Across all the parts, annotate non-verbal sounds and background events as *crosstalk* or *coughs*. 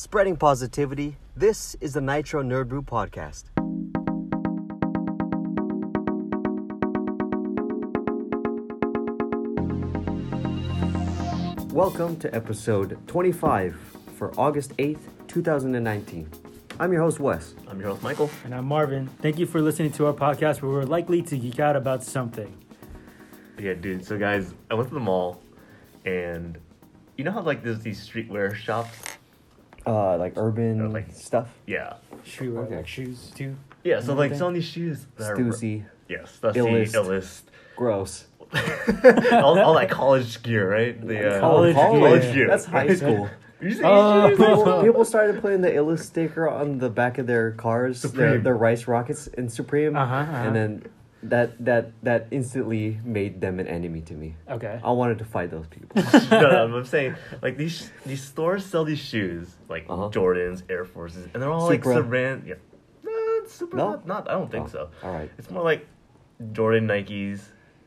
Spreading positivity, this is the Nitro Nerd Brew podcast. Welcome to episode 25 for August 8th, 2019. I'm your host, Wes. I'm your host, Michael. And I'm Marvin. Thank you for listening to our podcast where we're likely to geek out about something. Yeah, dude. So, guys, I went to the mall, and you know how like there's these streetwear shops. Uh, like urban Or, like- stuff. Yeah, Shoe, Okay. like shoes too. yeah. So like Everything. selling these shoes. that are- Stussy, Yes, Stussy, Illest. Illest. gross. *laughs* all, all that college gear, right? The uh, College college gear. gear. That's high school. You see these people, people started putting the Illest sticker on the back of their cars, their, Supreme. their rice rockets in Supreme, Uh-huh, uh-huh. and then that that that instantly made them an enemy to me. Okay. I wanted to fight those people. *laughs* no, no, I'm saying like these these stores sell these shoes like Uh-huh. Jordans, Air Forces, and they're all Supra. like saran. Yeah, no, super. No? Not, not. I don't think Oh, so. all right. It's more like Jordan, Nikes,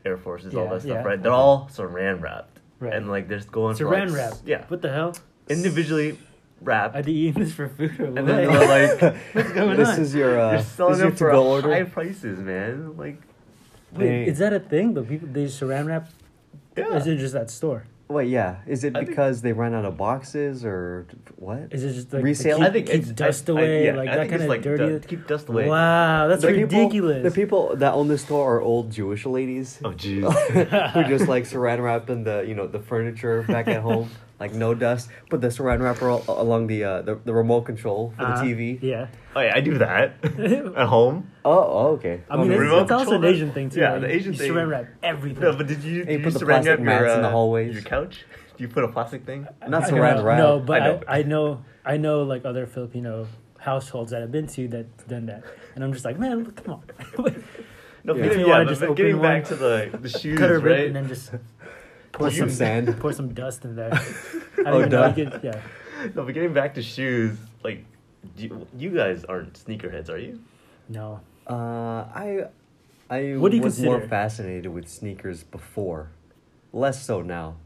Air Forces, all that stuff, yeah. right? They're all saran wrapped, Right. and like they're going for Saran like, wrap. Yeah, What the hell? individually wrapped, Are they eating this for food or and then they're like *laughs* What's going this on? is your uh, you're this selling is your them for to-go order. high prices, man. Like, Wait, Dang. is that a thing? But people they saran wrap? yeah. Or is it just that store? Wait, yeah. Is it I think- because they ran out of boxes or what? Is it just like Resale? To keep, I think keep it's dust I- I- away, yeah, like I that think kind it's of like dirty? du- keep dust away. Wow, that's the ridiculous. People, the people that own the store are old Jewish ladies Oh, jeez. *laughs* who just like saran wrap in the you know the furniture back at home, *laughs* like no dust. Put the saran wrapper al- along the uh, the, the remote control for Uh-huh. the TV. Yeah. oh yeah, I do that *laughs* at home. Oh, oh, okay. I mean, the it's, remote it's also an Asian thing too. yeah, like, the Asian you thing. Saran wrap everything. No, but did you, Hey, did put you the saran plastic wrap your, mats in the uh, hallways. Your couch? Do you put a plastic thing? Not I saran know, wrap. No, but I I know. I, know I know like other Filipino households that I've been to that done that, and I'm just like, man, look, come on, *laughs* No, Yeah. getting, If yeah, wanna but just getting back to the the *laughs* shoes, cut a right? and then just Pour You- some *laughs* sand. pour some dust in there. *laughs* I Oh, don't even know. duh. You could, yeah, No, but getting back to shoes, like, do you, you guys aren't sneakerheads, are you? no. Uh, I I What do you was more consider? fascinated with sneakers before, less so now.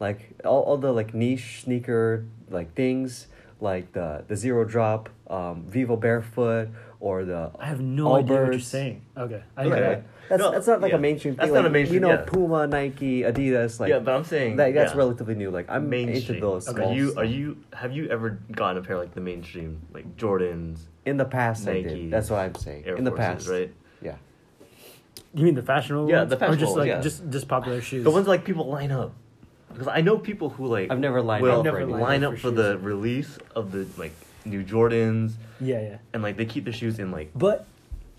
Like all, all the like niche sneaker like things, like the the zero drop, um, Vivo Barefoot, or the I have no idea what you're saying. Okay, I Okay. Yeah, that's No, that's not like yeah. a mainstream thing. That's thing. not a like, mainstream, You know, yeah. Puma, Nike, Adidas. Like yeah, but I'm saying that, that's yeah. relatively new. Like I'm mainstream. into those. Are you stuff. are you have you ever gotten a pair like the mainstream like Jordans, in the past? I did. That's what I'm saying. Air in the Forces, past, right? Yeah. You mean the fashionable Yeah, ones? the or fashionable just like yeah. just just popular shoes. The ones like people line up because I know people who like I've never lined will up Never for line up up for for the release of the like new Jordans yeah, yeah. and like they keep the shoes in like But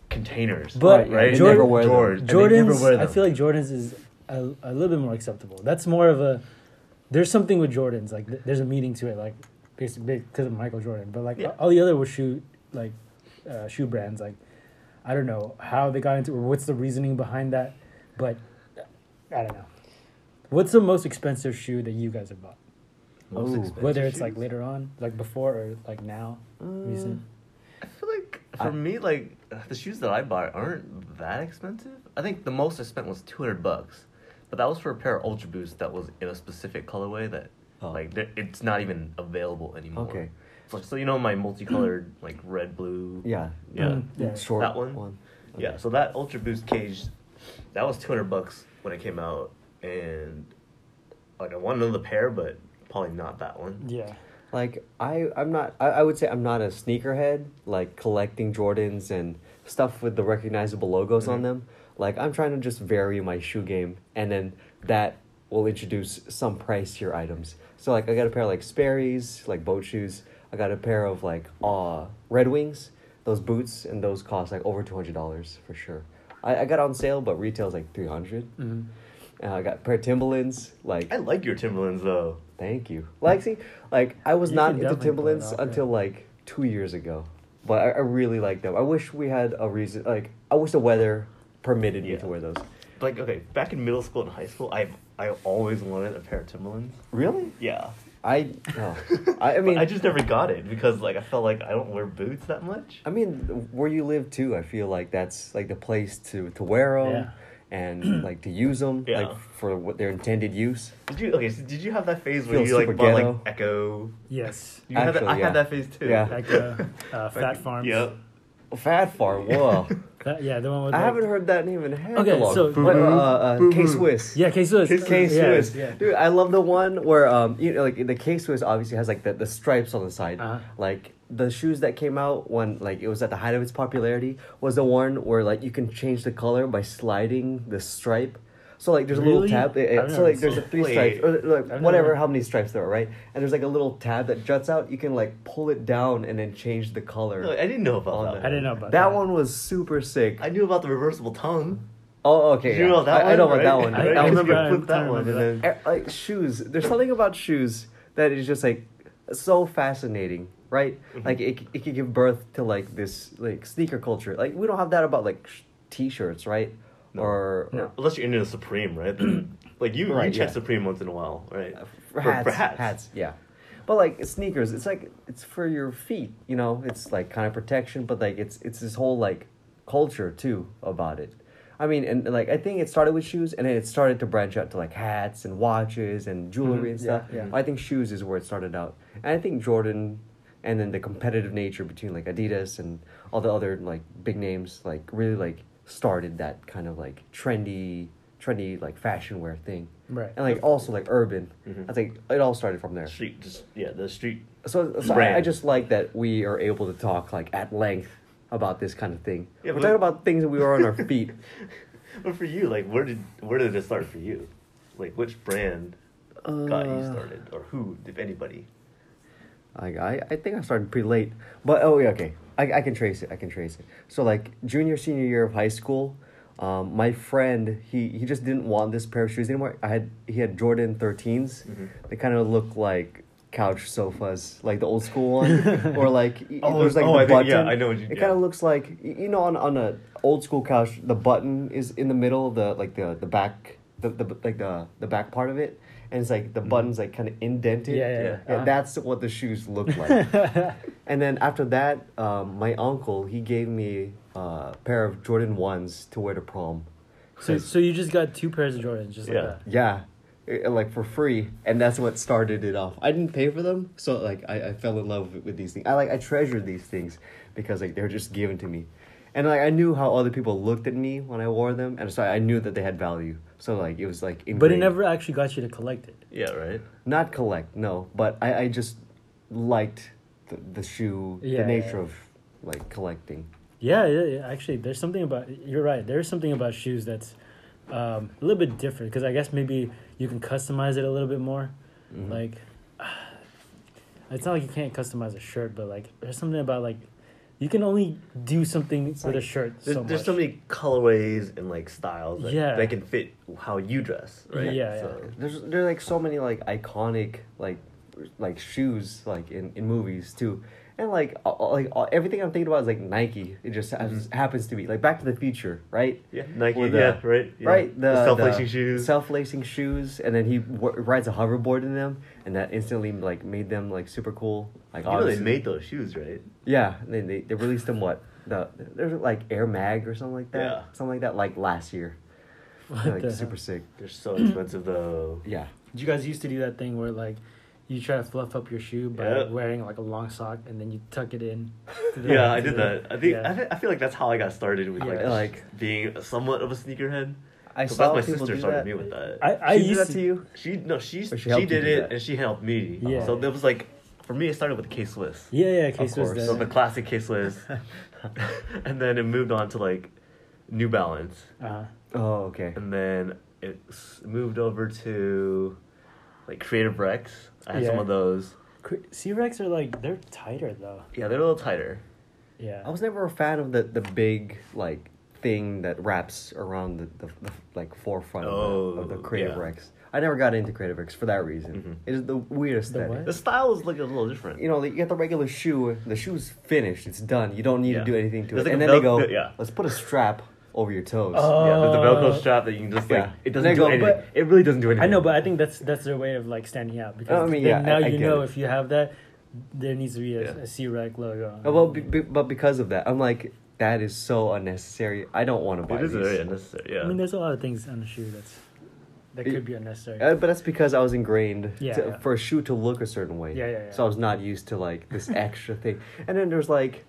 containers. But right, they Jordan- never wear them. George, never Jordans, wear I feel like Jordans is a, a little bit more acceptable. That's more of a. There's something with Jordans, like th- there's a meaning to it, like basically because of Michael Jordan. But like Yeah. all the other was shoe like uh, shoe brands, like I don't know how they got into or what's the reasoning behind that, but I don't know. What's the most expensive shoe that you guys have bought? Most Ooh. expensive Whether it's like later on, like before or like now, recent. I feel like for I- me, like the shoes that I bought aren't that expensive. I think the most I spent was two hundred bucks, but that was for a pair of Ultra Boosts that was in a specific colorway that, Oh. like, it's not even available anymore. Okay. So, so you know my multicolored *clears throat* like red, blue. Yeah. Yeah. Mm, yeah. Short That one? one. Yeah. So that Ultra Boost cage, that was two hundred bucks when it came out, and like I want another pair, but probably not that one. Yeah. Like I, I'm not. I, I would say I'm not a sneakerhead. Like collecting Jordans and stuff with the recognizable logos on Mhm. them. Like I'm trying to just vary my shoe game, and then that will introduce some pricier items. So like I got a pair of like Sperry's, like boat shoes. I got a pair of like uh Red Wings, those boots, and those cost like over two hundred dollars for sure. I, I got on sale, but retail's like three hundred. hmm Uh, I got a pair of Timberlands, like I like your Timberlands though. Thank you. *laughs* Like, see, like I was You not can into definitely pull it Timberlands off, until yeah. like two years ago, but I, I really like them. I wish we had a reason. Like, I wish the weather permitted me Yeah. to wear those. Like okay, back in middle school and high school, I I always wanted a pair of Timberlands. Really? Yeah. I, oh. *laughs* I, I But mean, I just never got it because like I felt like I don't wear boots that much. I mean, where you live too, I feel like that's like the place to to wear them. Yeah. And *clears throat* like to use them Yeah. like for what their intended use. Did you okay? So did you have that phase where you like super bought ghetto. like Ecko? Yes. You had that, I yeah. had that phase too. Yeah. *laughs* Like uh, uh, Phat Farm. Yep. Phat Farm, whoa! *laughs* That- yeah, the one with I like, haven't heard that name in heck Okay, long. so- What, uh, uh, K Swiss. Yeah, K Swiss. K Yeah, Swiss, Yeah. dude. I love the one where um, you know, like the K Swiss obviously has like the, the stripes on the side. Uh-huh. Like the shoes that came out when like it was at the height of its popularity was the one where like you can change the color by sliding the stripe. So like there's a little tab. eh, I've so like there's a three stripes or like whatever how many stripes there are, right? And there's like a little tab that juts out. You can like pull it down and then change the color. No, I didn't know about that. one. I didn't know about that that. one was super sick. I knew about the reversible tongue. Oh, okay. You know that I, I know one, about that one. I- *laughs* That I was remember-. I flip that one, then Eh, like shoes there's something about shoes that is just like so fascinating right Mhm. like it, it could give birth to like this like sneaker culture like we don't have that about like sh- t-shirts right No. or, No. unless you're into the Supreme, right? Then, *clears throat* like you, Right, you check yeah. Supreme once in a while, right? or for, For- hats, for hats. yeah but like sneakers it's like it's for your feet you know it's like kind of protection but like it's it's this whole like culture too about it i mean and like i think it started with shoes and then it started to branch out to like hats and watches and jewelry Mhm, and yeah, stuff yeah. i think shoes is where it started out and i think jordan and then the competitive nature between like adidas and all the other like big names like really like started that kind of like trendy trendy like fashion wear thing Right. and like also like urban Mhm. i think it all started from there Street, just yeah, the street. so, so I, Brand. I just like that we are able to talk like at length about this kind of thing. Yeah, We're talking about things that we were on our *laughs* feet. But for you, like, where did where did it start for you? Like, which brand got you Uh, started, or who, if anybody? I, I I think I started pretty late, but oh yeah, okay. I I can trace it. I can trace it. So like junior senior year of high school, um, my friend he he just didn't want this pair of shoes anymore. I had he had Jordan 13s. Mhm. They kind of look like couch sofas, like the old school one, *laughs* or like Oh, there's like oh, the I think- button. yeah, I know what you- It yeah. kind of looks like you know on on a old school couch, the button is in the middle of the like the the back the, the like the the back part of it, and it's like the Mhm. button's like kind of indented. Yeah, yeah, Yeah. yeah. Uh-huh. that's what the shoes look like. *laughs* and then after that, um, my uncle he gave me a pair of Jordan ones to wear to prom. So, so you just got two pairs of Jordans, just like Yeah. that. Yeah, like for free, and that's what started it off. I didn't pay for them, so like I, I fell in love with, with these things. I like I treasure these things because like they're just given to me, and like I knew how other people looked at me when I wore them, and so I knew that they had value. So like it was like But it never actually got you to collect it. Yeah, right. not collect no, but I I just liked the, the shoe, Yeah, the nature yeah. of like collecting. Yeah, yeah, yeah. Actually, there's something about you're right. There's something about shoes that's um, a little bit different because I guess maybe you can customize it a little bit more. Mhm. Like, *sighs* it's not like you can't customize a shirt, but like there's something about like you can only do something with a like- shirt There's, so there's so many colorways and like styles that, Yeah. that can fit how you dress, right? Yeah, So, There's there's like so many like iconic like like shoes like in, in movies too, and like uh, like uh, everything I'm thinking about is like Nike. It just has, Mhm. happens to be like Back to the Future, right? yeah, Nike. The- yeah, right. Yeah. Right, the, self-lacing the shoes. self-lacing shoes, and then he w- rides a hoverboard in them, and that instantly like made them like super cool. Like you know they obviously- made those shoes, right? Yeah, they, they they released them what the there's like Air Mag or something like that, Yeah. something like that, like last year. What like the super hell? sick. They're so expensive though. Yeah. You guys used to do that thing where like you try to fluff up your shoe by Yeah. wearing like a long sock and then you tuck it in. the- *laughs* Yeah, I did the- that. I think yeah. I, thi- I feel like that's how I got started with like Yeah. Like- being somewhat of a sneakerhead. I 'Cause saw that's my sister started that. me with that. I, I she did used that to you. She no, she she she, did it that? and she helped me. Yeah. So there was like for me it started with K Swiss. Yeah, yeah. Case was course. So the, the classic K Swiss, *laughs* *laughs* and then it moved on to like New Balance, uh, Oh, okay. and then it s- moved over to like Creative Rex. I had some of those. C Rex are like they're tighter though. Yeah, they're a little tighter. Yeah. I was never a fan of the the big like thing that wraps around the, the, the like forefront of, the, of the Oh, Creative yeah. Rex. I never got into Creative Rex for that reason. Mhm. It is the weirdest The aesthetic. The style is like a little different. You know, you get the regular shoe. The shoe's finished. It's done. You don't need Yeah. to do anything to There's it. like and a then they go, yeah. let's put a strap over your toes. Oh. yeah, there's the Velcro strap that you can just like yeah. it doesn't There do go, anything. but- it really doesn't do anything. I know, but I think that's that's their way of like standing out because I mean, yeah, now I- I you get know it. if you have that, there needs to be a, Yeah. a C Rec logo. On it. well, be, be, but because of that, I'm like, that is so unnecessary. I don't want to buy It is these. very unnecessary. Yeah. I mean, there's a lot of things on the shoe that's that could be unnecessary. Uh, but that's because I was ingrained Yeah, to, yeah. for a shoe to look a certain way. Yeah, yeah, yeah. So I was not used to like this *laughs* extra thing. And then there's like,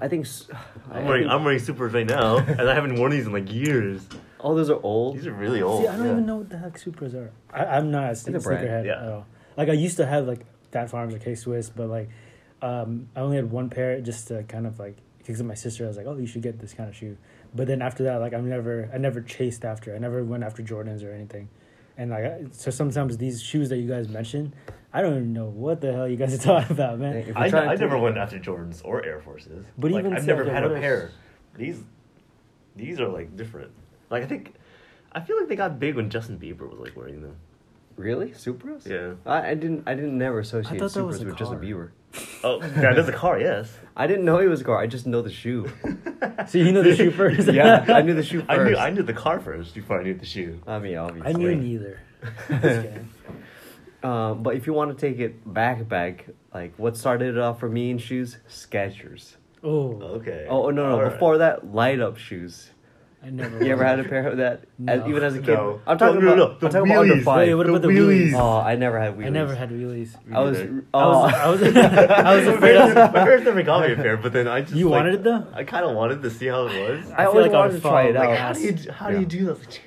I think s- I I'm wearing think I'm wearing Supras right now, *laughs* and I haven't worn these in like years. Oh, those are old. These are really old. See, I don't yeah. even know what the heck Supras are. I, I'm not a sne- It's a brand, sneakerhead yeah. at all. Like I used to have like Phat Farms or K Swiss, but like um, I only had one pair just to kind of like because of my sister. I was like, oh, you should get this kind of shoe. But then after that, like I'm never, I never chased after. I never went after Jordans or anything. And like I- so, sometimes these shoes that you guys mentioned, I don't even know what the hell you guys are talking about, man. I, trying I never went after Jordans or Air Forces. But like, even I've never had a pair. These these are like different. Like I think I feel like they got big when Justin Bieber was like wearing them. Really, Supras? Yeah. I, I didn't. I didn't never associate thought that was Supras a with Justin. Bieber. Oh, yeah, there's a car. *laughs* Yes. I didn't know it was a car. I just know the shoe. *laughs* So you know the shoe first? yeah, I knew the shoe first. *laughs* I knew I knew the car first before I knew the shoe. I mean, obviously. I knew neither. Just. Um, but if you want to take it back, back, like what started it off for me in shoes, Skechers. Oh, Okay. Oh no, no, Alright. before that, light up shoes. I never. You ever had a *laughs* pair of that? No. As, even as a kid. No. I'm talking No, no, about. I'm the talking about under wheelies. five. Wait, what The about the wheelies. wheelies? Oh, I never had wheelies. I never had wheelies. I was. Me neither. I Oh, was, I was, *laughs* I was afraid of. parents, my parents never got me a pair, but then I just You like, wanted it though? I kind of wanted to see how it was. I feel always like I wanted would to try it out. like, how do you how do Yeah. you do that?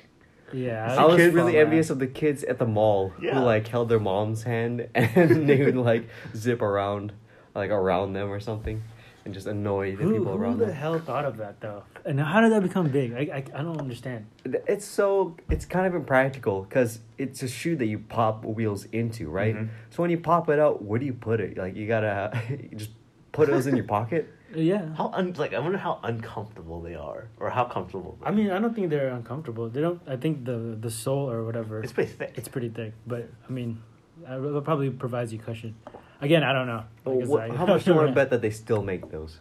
Yeah, I was kids- really envious of the kids at the mall Yeah. who like held their mom's hand *laughs* and they would like zip around, like around them or something, and just annoy the Who, people who around the them. hell thought of that though? And how did that become big? I, I, I don't understand. It's so it's kind of impractical because it's a shoe that you pop wheels into, right? Mhm. So when you pop it out, where do you put it? Like you gotta you *laughs* just put those in your pocket. Yeah. How un- like I wonder how uncomfortable they are, or how comfortable. I mean, I don't think they're uncomfortable. They don't. I think the the sole or whatever. it's pretty thick. it's pretty thick, but I mean, it probably provides you cushion. Again, I don't know. Oh, what- I- how much do you want to *laughs* bet that they still make those?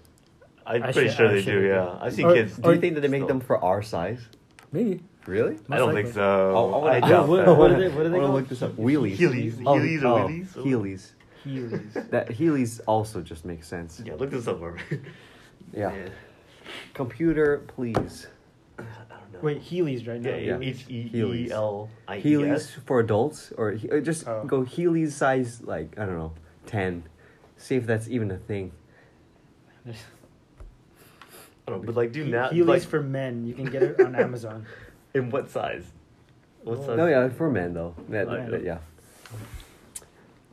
I'm I pretty should- sure I they should do. agree. Yeah, I've seen Or- kids. Do you think that they make still. them for our size? Maybe. Really? I don't Most think so. Oh, oh I wanna- I doubt *laughs* what- that. what are they- what are I they wanna called? look this up. Wheelies. Heelys. Oh, Heelys or oh, wheelies? Oh. Heelys. Heelys. *laughs* That Heelys also just makes sense. Yeah, look this up for me. *laughs* Yeah. Computer, please. I don't know. Wait, Heelys right now. Yeah, Yeah. H E Heelys. E L I E Heelys for adults, or he- uh, just Oh. go Heelys size like I don't know, ten. See if that's even a thing. I don't know, but like, do now. Heelys like, for men. You can get it on *laughs* Amazon. in what size? What Oh. size? No, yeah, for men though. That, Like- that- yeah.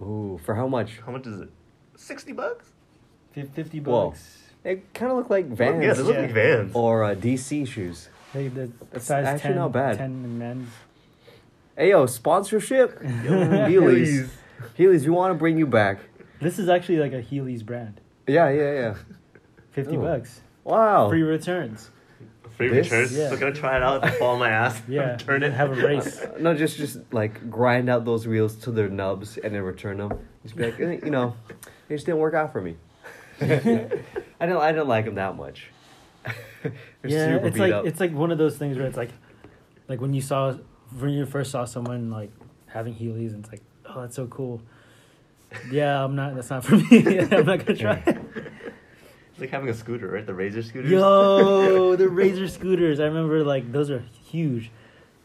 Ooh, for how much? How much is it? Sixty bucks. Fif- Fifty Whoa. bucks. They kind of look like Vans. Yeah, they look Yeah. like Vans. Or uh, DC shoes. Hey, the That's size actually 10, not bad. 10 in men's. Hey yo, sponsorship. *laughs* Yo, Heelys. Heelys, we want to bring you back. This is actually like a Heelys brand. Yeah, yeah, yeah. Fifty Oh. bucks. Wow. Free returns. Free This- returns. Yeah. So gonna try it out. and Fall on my ass. *laughs* Yeah. Turn it. Have a race. Uh, *laughs* *laughs* no, just just like grind out those wheels to their nubs and then return them. Just be like, eh, you know, it just didn't work out for me. I didn't I didn't like them that much. Yeah, super it's beat like up. it's like one of those things where it's like, like when you saw when you first saw someone like having Heelys, and it's like, oh, that's so cool. Yeah, I'm not. That's not for me. I'm not gonna try. it. Like having a scooter, right? The Razor scooters. Yo, *laughs* the Razor scooters. I remember like those are huge.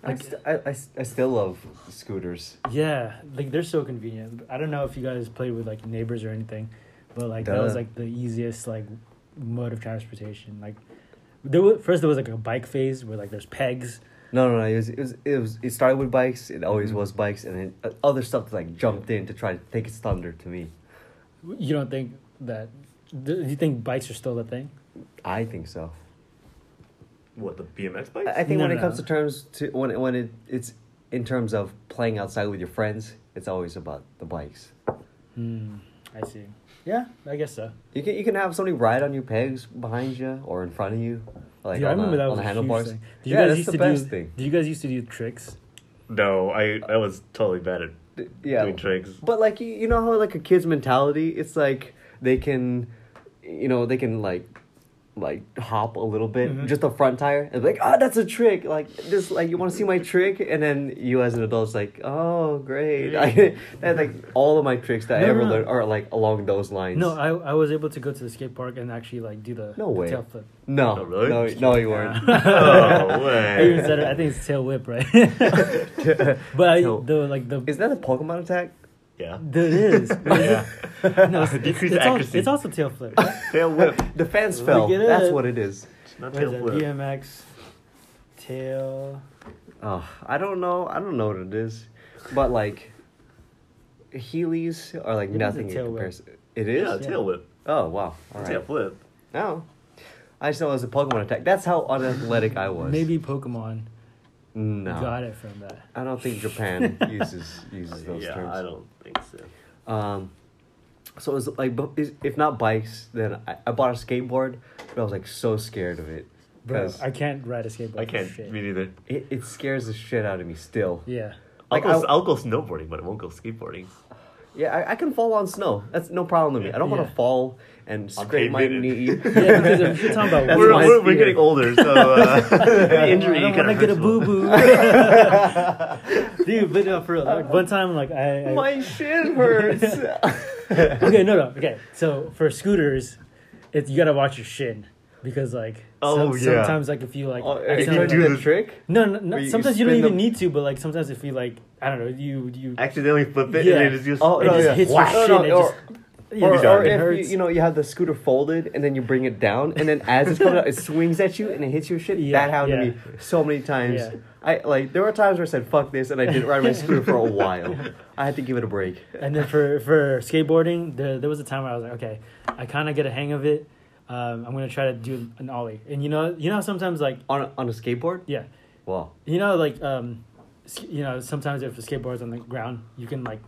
I, Like, st- I, I, I still love scooters. yeah, like they're so convenient. I don't know if you guys played with like neighbors or anything, but like that was like the easiest like mode of transportation. Like there was first there was like a bike phase where like there's pegs. No, no, no. It was, it was, it was, it started with bikes. It always Mhm. was bikes, and then uh, other stuff like jumped in to try to take its thunder to me. You don't think that? Do you think bikes are still the thing? I think so. What the BMX bikes? I I think No, when it no, comes to terms to when when it it's in terms of playing outside with your friends, it's always about the bikes. Hmm. I see. Yeah, I guess so. You can you can have somebody ride on your pegs behind you or in front of you, like yeah, I on, remember the, that on was the a huge handlebars. thing. Did you Yeah, guys that's used the to best do, thing. Did you guys used to do tricks? no, I I was totally bad at D- Yeah, doing tricks. but like you, you know how like a kid's mentality, it's like they can, you know, they can like like hop a little bit, Mhm. just the front tire, and like, oh, that's a trick. Like this, like you want to see my trick, and then you as an adult is like, oh, great. I, and *laughs* like all of my tricks that I ever no. learned are like along those lines. No, I, I was able to go to the skate park and actually like do the No the way. tail flip. no, Oh, really? no, no, you weren't. No *laughs* I even way. said it. I think it's tail whip, right? *laughs* but I, Tail- the like the Is that a Pokemon attack? Yeah. there it is. *laughs* Yeah. *laughs* no, it's, it's, Decrease it's, al- accuracy. it's also tail flip. right? *laughs* Tail whip. The fans fell. at That's what it is. Not What is tail that? flip. BMX tail. Oh, I don't know. I don't know what it is, but like Heelys are like It is a nothing in tail whip. comparison. It is. Yeah, tail whip. Oh wow! All Tail right. flip. No, I just know it was a Pokemon attack. That's how unathletic I was. Maybe Pokemon no. got it from that. I don't think Japan *laughs* uses uses those yeah, terms. I don't think so. Um, so it was like, bu- if not bikes, then I, I bought a skateboard, but I was like so scared of it Bro, because I can't ride a skateboard. I can't. Shit. Me neither. it, it scares the shit out of me still. Yeah. Like, I'll, go, I- I'll go snowboarding, but I won't go skateboarding. Yeah, I, I can fall on snow. That's no problem to me. I don't want Yeah. to fall and scrape my pavement. knee. *laughs* Yeah, because if you're talking about That's we're, my we're, we're fear. getting older, so uh, *laughs* any injury I don't kind want to get a boo boo. *laughs* Dude, but no, for real. Like, one time, like I, I my shin hurts. okay, no, no, okay. So for scooters, it you gotta watch your shin because like Oh, some- yeah. sometimes like if you like oh, If if you you do do the- the trick, no, no, no Where you sometimes you don't even the- need to, but like sometimes if you like I don't know you you accidentally flip it Yeah. and then just. Oh, it no, just yeah. hits Whack. your No, shin. no, it or- just, or, yeah, or it if hurts. you, you know you have the scooter folded and then you bring it down and then as it's coming out it swings at you and it hits your shit. Yeah, that happened yeah. to me so many times. Yeah. I like there were times where I said fuck this and I didn't ride my scooter for a while. I had to give it a break. And then for for skateboarding, there there was a time where I was like, okay, I kind of get a hang of it. Um, I'm gonna try to do an ollie, and you know, you know, sometimes like On a, on a skateboard? yeah, Wow. you know, like um, you know, sometimes if the skateboard's on the ground, you can like,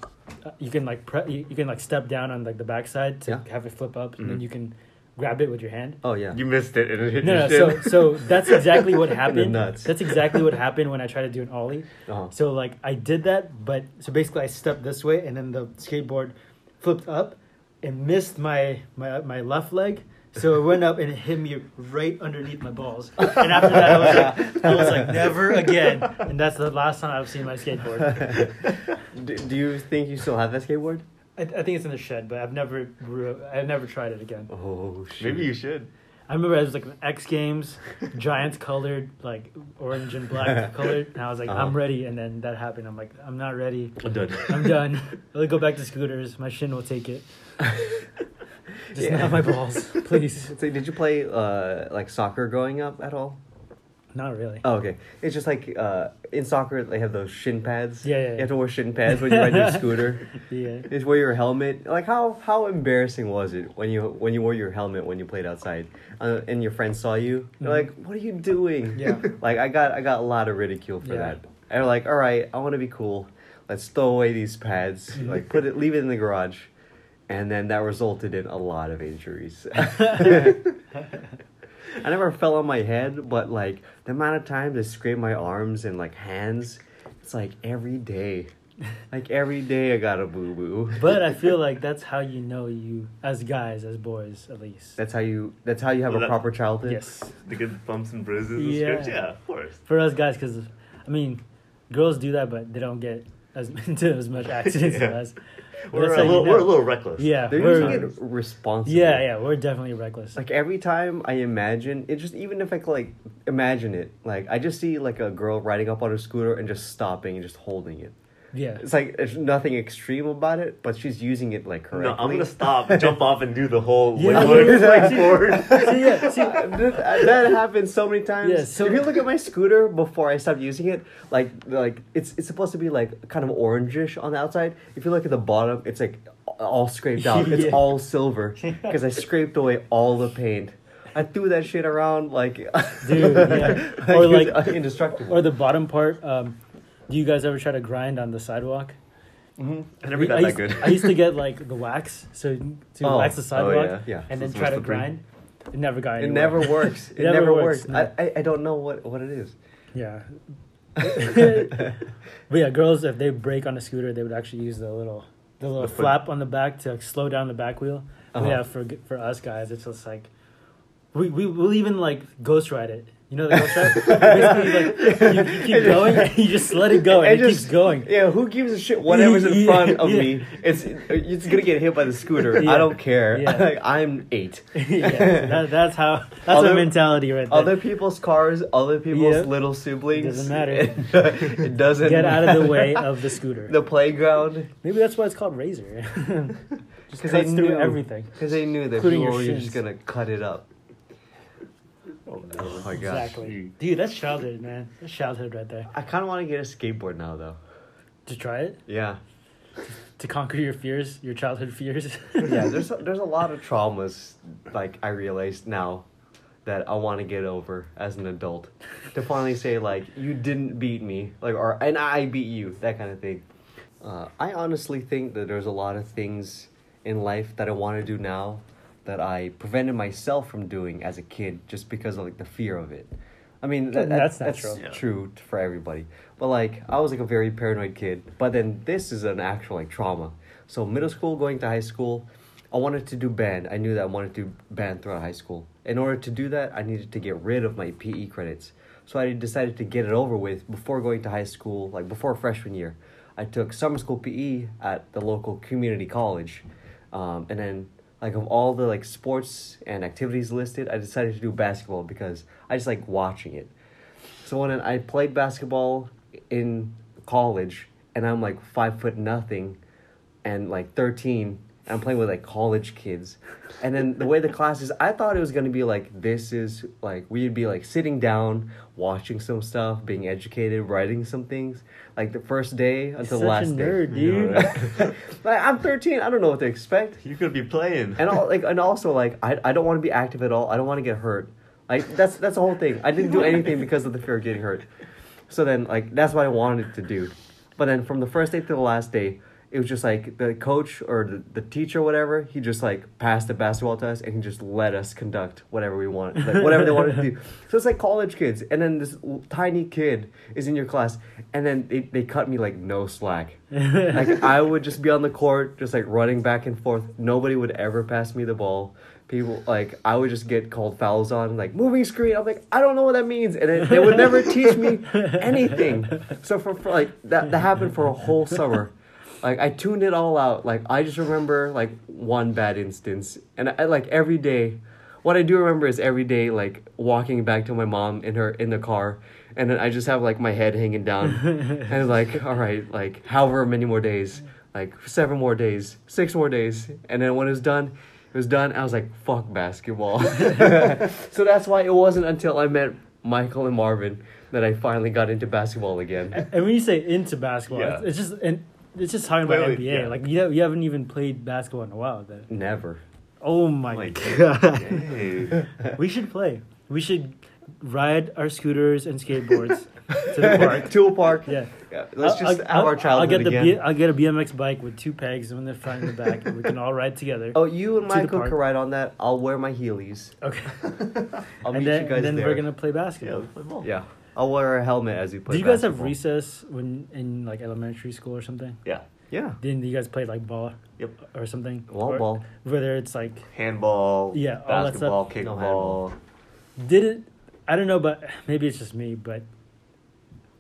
uh, you can like pre- you, you can like step down on like the backside to Yeah. have it flip up, and then Mhm. you can grab it with your hand. Oh yeah. You missed it and it hit No, no. your So, shin. so that's exactly what *laughs* happened. nuts. That's exactly what happened when I tried to do an ollie. Uh-huh. So like I did that, but so basically I stepped this way, and then the skateboard flipped up and missed my my my left leg. So it went up and it hit me right underneath my balls. And after that, I was like, I was like, never again. And that's the last time I've seen my skateboard. *laughs* do, do you think you still have that skateboard? I, I think it's in the shed, but I've never I've never tried it again. Oh shit. Maybe you should. I remember it was like an X Games, Giants colored, like orange and black *laughs* colored, and I was like, Uh-huh. I'm ready. And then that happened. I'm like, I'm not ready. I'm done. I'm done. I'll go back to scooters. My shin will take it. *laughs* Just Yeah. not my balls, *laughs* please. So did you play uh, like soccer growing up at all? Not really. Oh, okay. It's just like uh, in soccer they have those shin pads. Yeah, yeah, yeah. You have to wear shin pads when you ride your *laughs* scooter. Yeah. Just wear your helmet. Like how how embarrassing was it when you when you wore your helmet when you played outside, uh, and your friends saw you? They're Mhm. like, "What are you doing?" Yeah. *laughs* like I got I got a lot of ridicule for Yeah. that. And they're like, "All right, I want to be cool. Let's throw away these pads. Mhm. Like put it leave it in the garage." And then that resulted in a lot of injuries. *laughs* *laughs* I never fell on my head, but like the amount of times I scraped my arms and like hands, it's like every day. Like every day I got a boo boo. *laughs* But I feel like that's how you know you, as guys, as boys, at least. That's how you. That's how you have Well, a that- proper childhood. yes. The good bumps and bruises and Yeah. scripts? Yeah, of course. For us guys, because, I mean, girls do that, but they don't get as into as much accidents as Yeah. us. But We're a, how you little, we're a little reckless. Yeah. They're we're- using it responsibly. Yeah, yeah, we're definitely reckless. Like every time I imagine it, just even if I could like imagine it, like I just see like a girl riding up on a scooter and just stopping and just holding it. Yeah. It's like there's nothing extreme about it, but she's using it like correctly. No, I'm gonna stop, jump off, and do the whole Yeah, like, yeah, yeah. like *laughs* forward. *laughs* See, yeah, see, that, that happens so many times. Yeah, so- if you look at my scooter before I stopped using it, like like it's it's supposed to be like kind of orangish on the outside. If you look at the bottom, it's like all scraped out. *laughs* It's Yeah. all silver because I scraped away all the paint. I threw that shit around like Dude, yeah. Or like- indestructible. or the bottom part. Um, do you guys ever try to grind on the sidewalk? Mhm. I never got I that used, good. I used to *laughs* get like the wax, so to Oh. wax the Oh, sidewalk, yeah, yeah. and then So it's try to slippery. grind. It never got It never *laughs* works. It, It never never, works, works. no. I, I I don't know what what it is. Yeah. *laughs* but yeah, girls if they brake on a scooter, they would actually use the little the little The foot- flap on the back to like, slow down the back wheel. But Uh-huh. yeah, for for us guys, it's just like We we will even like ghost ride it. You know the ghost *laughs* ride. Basically, like you, you keep *laughs* going and *laughs* you just let it go and, And it just- keeps going. Yeah, who gives a shit? Whatever's in front of yeah. me, it's it's gonna get hit by the scooter. Yeah. I don't care. Yeah. Like, I'm eight. yeah, that, that's how. That's Other- a mentality right there. Other people's cars, other people's Yeah. little siblings. Doesn't matter. It, it doesn't Get out of the way of the scooter. the playground. Maybe that's why it's called razor. just 'Cause they knew. everything. Because they knew that people were just gonna cut it up. Oh my gosh. Exactly, dude. That's childhood, man. That's childhood right there. I kind of want to get a skateboard now, though. To try it, Yeah. to conquer your fears, your childhood fears. yeah, there's *laughs* a, there's a lot of traumas like I realized now that I want to get over as an adult. To finally say like you didn't beat me, like or and I beat you, that kind of thing. Uh, I honestly think that there's a lot of things in life that I want to do now that I prevented myself from doing as a kid just because of like the fear of it. I mean, that, That's that's, natural. that's Yeah. true for everybody. But like, I was like a very paranoid kid. But then this is an actual like trauma. So middle school, going to high school, I wanted to do band. I knew that I wanted to do band throughout high school. In order to do that, I needed to get rid of my PE credits. So I decided to get it over with before going to high school, like before freshman year. I took summer school PE at the local community college, um, and then like of all the like sports and activities listed, I decided to do basketball because I just like watching it. So when I played basketball in college, and I'm like five foot nothing, and like thirteen, and I'm playing with like college kids, and then the way the class is, I thought it was gonna be like this is like we'd be like sitting down, watching some stuff, being educated, writing some things. Like the first day until Such the a last nerd, day. dude. *laughs* like I'm 13, I don't know what to expect You could be playing. and all, like and also like I, I don't want to be active at all. I don't want to get hurt. Like that's that's the whole thing. I didn't do anything because of the fear of getting hurt. So then like that's what I wanted to do. But then from the first day to the last day, it was just like the coach or the, the teacher whatever, he just like passed the basketball to us and he just let us conduct whatever we want, like whatever they wanted to do. *laughs* So it's like college kids, and then this tiny kid is in your class, and then they, they cut me like no slack. like *laughs* I would just be on the court, just like running back and forth. Nobody would ever pass me the ball. People like I would just get called fouls on, like moving screen. I'm like I don't know what that means, and it, they would never teach me anything. So for, for like that that happened for a whole summer. Like I tuned it all out. Like I just remember like one bad instance, and I like every day. What I do remember is every day like walking back to my mom in her in the car, and then I just have like my head hanging down, *laughs* and like all right, like however many more days, like seven more days, six more days, and then when it was done, it was done. I was like fuck basketball. *laughs* so that's why it wasn't until I met Michael and Marvin that I finally got into basketball again. and when you say into basketball, Yeah. it's, it's just and it's just talking Wait, about wait, NBA. yeah. Like you, you haven't even played basketball in a while. Then. Never. Oh my oh Like, god. hey. *laughs* we should play. We should ride our scooters and skateboards *laughs* to the park. to a park. Yeah. Yeah, let's I'll- just I'll- have our I'll- childhood I'll get the again. B, I'll get a BMX bike with two pegs in the front and the back, and we can all ride together. oh, you and To the Michael can ride on that. I'll wear my Heelys. Okay. *laughs* I'll and meet then, you guys and then there. we're gonna play basketball. we play ball. Yeah, I'll wear a helmet as we play. Did you guys have recess when in like elementary school or something? Yeah. Yeah, Didn't you guys play like ball Yep. or something? wall Or- ball. Whether it's like Handball. Yeah, Basketball. Kickball. did it? I don't know, but *sighs* maybe it's just me, but.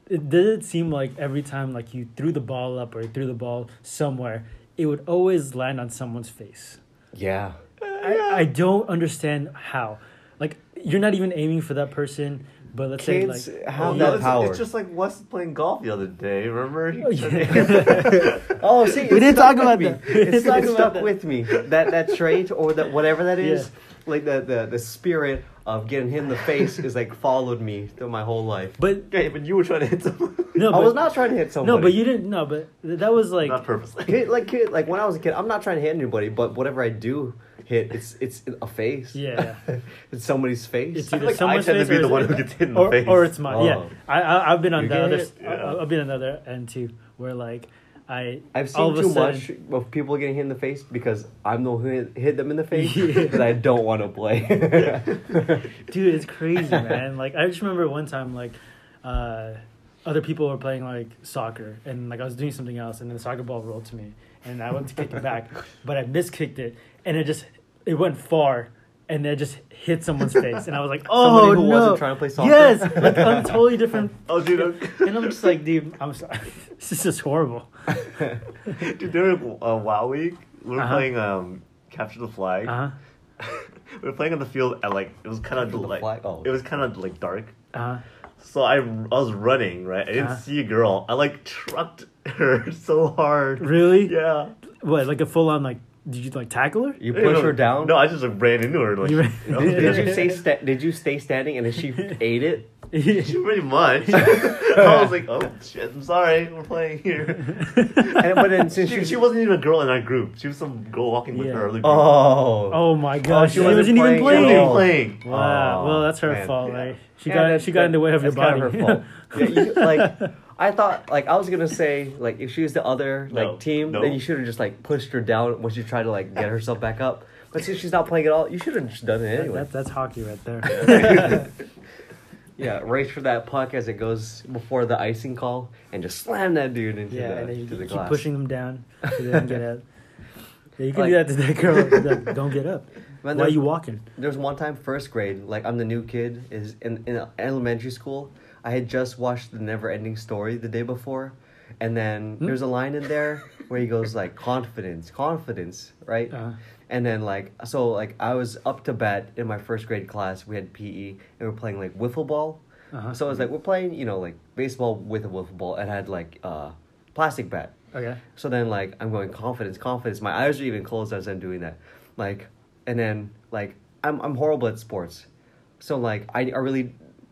It, did it seem like every time like you threw the ball up or you threw the ball somewhere, it would always land on someone's face? Yeah, I, I don't understand how. Like you're not even aiming for that person, but let's kids say like have oh, that it's, power. It's just like Wes playing golf the other day. Remember? Oh, yeah. *laughs* oh, see, We didn't talk about with that. me. It's, talk it about stuck that. with me. That that trait or that whatever that is, Yeah. like the, the the spirit of getting hit in the face is like followed me through my whole life. but Okay, but you were trying to hit someone. no, I was not trying to hit somebody. no, but you didn't. No, but that was like Not purposely. Kid, like kid, like when I was a kid, I'm not trying to hit anybody, but whatever I do hit, it's it's a face. Yeah. *laughs* it's somebody's face. it's I either feel like I someone's tend to be the it's- one who gets hit in the face. or it's mine. Yeah, Oh. I, I I've been on You the other. Yeah. I, I've been on the other end too, where like I I've all seen of too sudden- much of people getting hit in the face because I'm the one who hit, hit them in the face *laughs* Yeah. I don't want to play. *laughs* dude it's crazy man like i just remember one time like uh other people were playing like soccer and like i was doing something else and then the soccer ball rolled to me and i went to kick it back but i miskicked it and it just it went far and then just hit someone's *laughs* face, and I was like, "Oh Somebody who no!" wasn't trying to play soccer? Yes, *laughs* like on a totally different. *laughs* Oh, dude, okay. and I'm just like, dude, I'm sorry. this is just horrible. dude, during uh, WoW week, we were Uh-huh. playing um, Capture the Flag. Uh-huh. we were playing on the field at like it was kind of like Oh. it was kind of like dark. huh. Uh So I, I was running right. I didn't Uh-huh. see a girl. I like trucked her so hard. Really? Yeah. What? Like a full on like? Did you like tackle her? You No, push no, her down. No, I just like, ran into her. Like, You you ran- know? Did you say sta- Did you stay standing and then she *laughs* ate it? Pretty much. *laughs* I was like, oh shit, I'm sorry, we're playing here. *laughs* And, but then since She, you, she wasn't even a girl in our group. She was some girl walking with Yeah. her other group. oh oh my oh, gosh, she she wasn't wasn't, even playing. She playing. wasn't Oh. playing. Wow. Oh, well, that's her oh, man. fault, Yeah. right? She Yeah, got she got in the way of your body. kind of her fault. Yeah, you, like I thought, like I was gonna say, like if she was the other like No, team, no. then you should have just like pushed her down when she tried to like get herself back up. But since she's not playing at all, you should have just done it anyway. that- that's hockey right there. *laughs* yeah, race for that puck as it goes before the icing call, and just slam that dude into yeah, the, and then you to the keep glass. pushing them down so they don't get out. Yeah, you can Like- do that to that girl. *laughs* Like, don't get up. Man, Why are you walking? There was one time, first grade, like I'm the new kid, is in, in elementary school. I had just watched the Never Ending Story the day before, and then Hmm? there's a line in there where he goes like confidence, confidence, right? Uh, And then like so like I was up to bat in my first grade class. We had PE and we are playing like wiffle ball. uh-huh. So I was like we're playing you know like baseball with a wiffle ball and had like uh plastic bat. okay. So then like I'm going confidence, confidence. My eyes are even closed as I'm doing that. Like and then like I'm I'm horrible at sports. So like I I really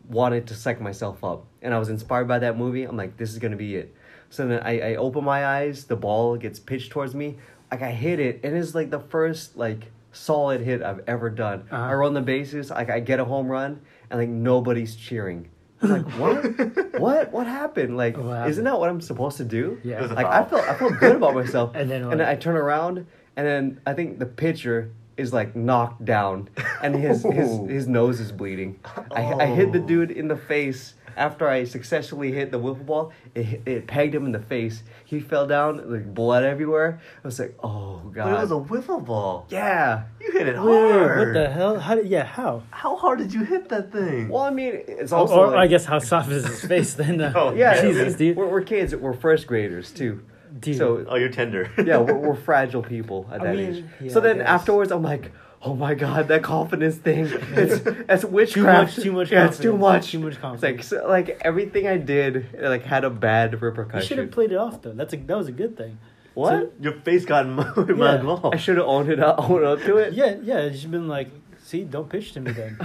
wanted to psych myself up. And I was inspired by that movie. I'm like, this is gonna be it. So then I, I open my eyes, the ball gets pitched towards me. Like I hit it, and it's like the first like solid hit I've ever done. Uh-huh. I run the bases, like I get a home run, and like nobody's cheering. I'm like, *laughs* what? what? What happened? Like, What happened? isn't that what I'm supposed to do? Yeah. It was a Like I felt I felt good about myself. *laughs* And then and then I turn around and then I think the pitcher is like knocked down and his his, *laughs* Oh. his nose is bleeding. I, I hit the Oh. dude in the face after I successfully hit the wiffle ball. It it pegged him in the face. He fell down like blood everywhere. I was like, oh god. But it was a wiffle ball. yeah. You hit it Wait, wait, wait, hard. what the hell? How did? Yeah, how? How hard did you hit that thing? Well, I mean, it's Or, or like, I guess how soft is his face then? Uh, *laughs* Oh, yeah, Jesus, dude. We're, we're kids. We're first graders too. Dude. So Oh, you're tender. *laughs* yeah, we're, we're *laughs* fragile people at I that mean, age. yeah, so then guess. afterwards, I'm like, oh my god, that confidence thing. It's *laughs* it's too much, too much. Yeah, it's too much. Too much It's confidence. like so, like everything I did like had a bad repercussion. you should have played it off though. That's a that was a good thing. what? Your face got in my, Yeah. my glove. I should have owned it up, owned up to it. Yeah, yeah. It's just been like, see, don't pitch to me then.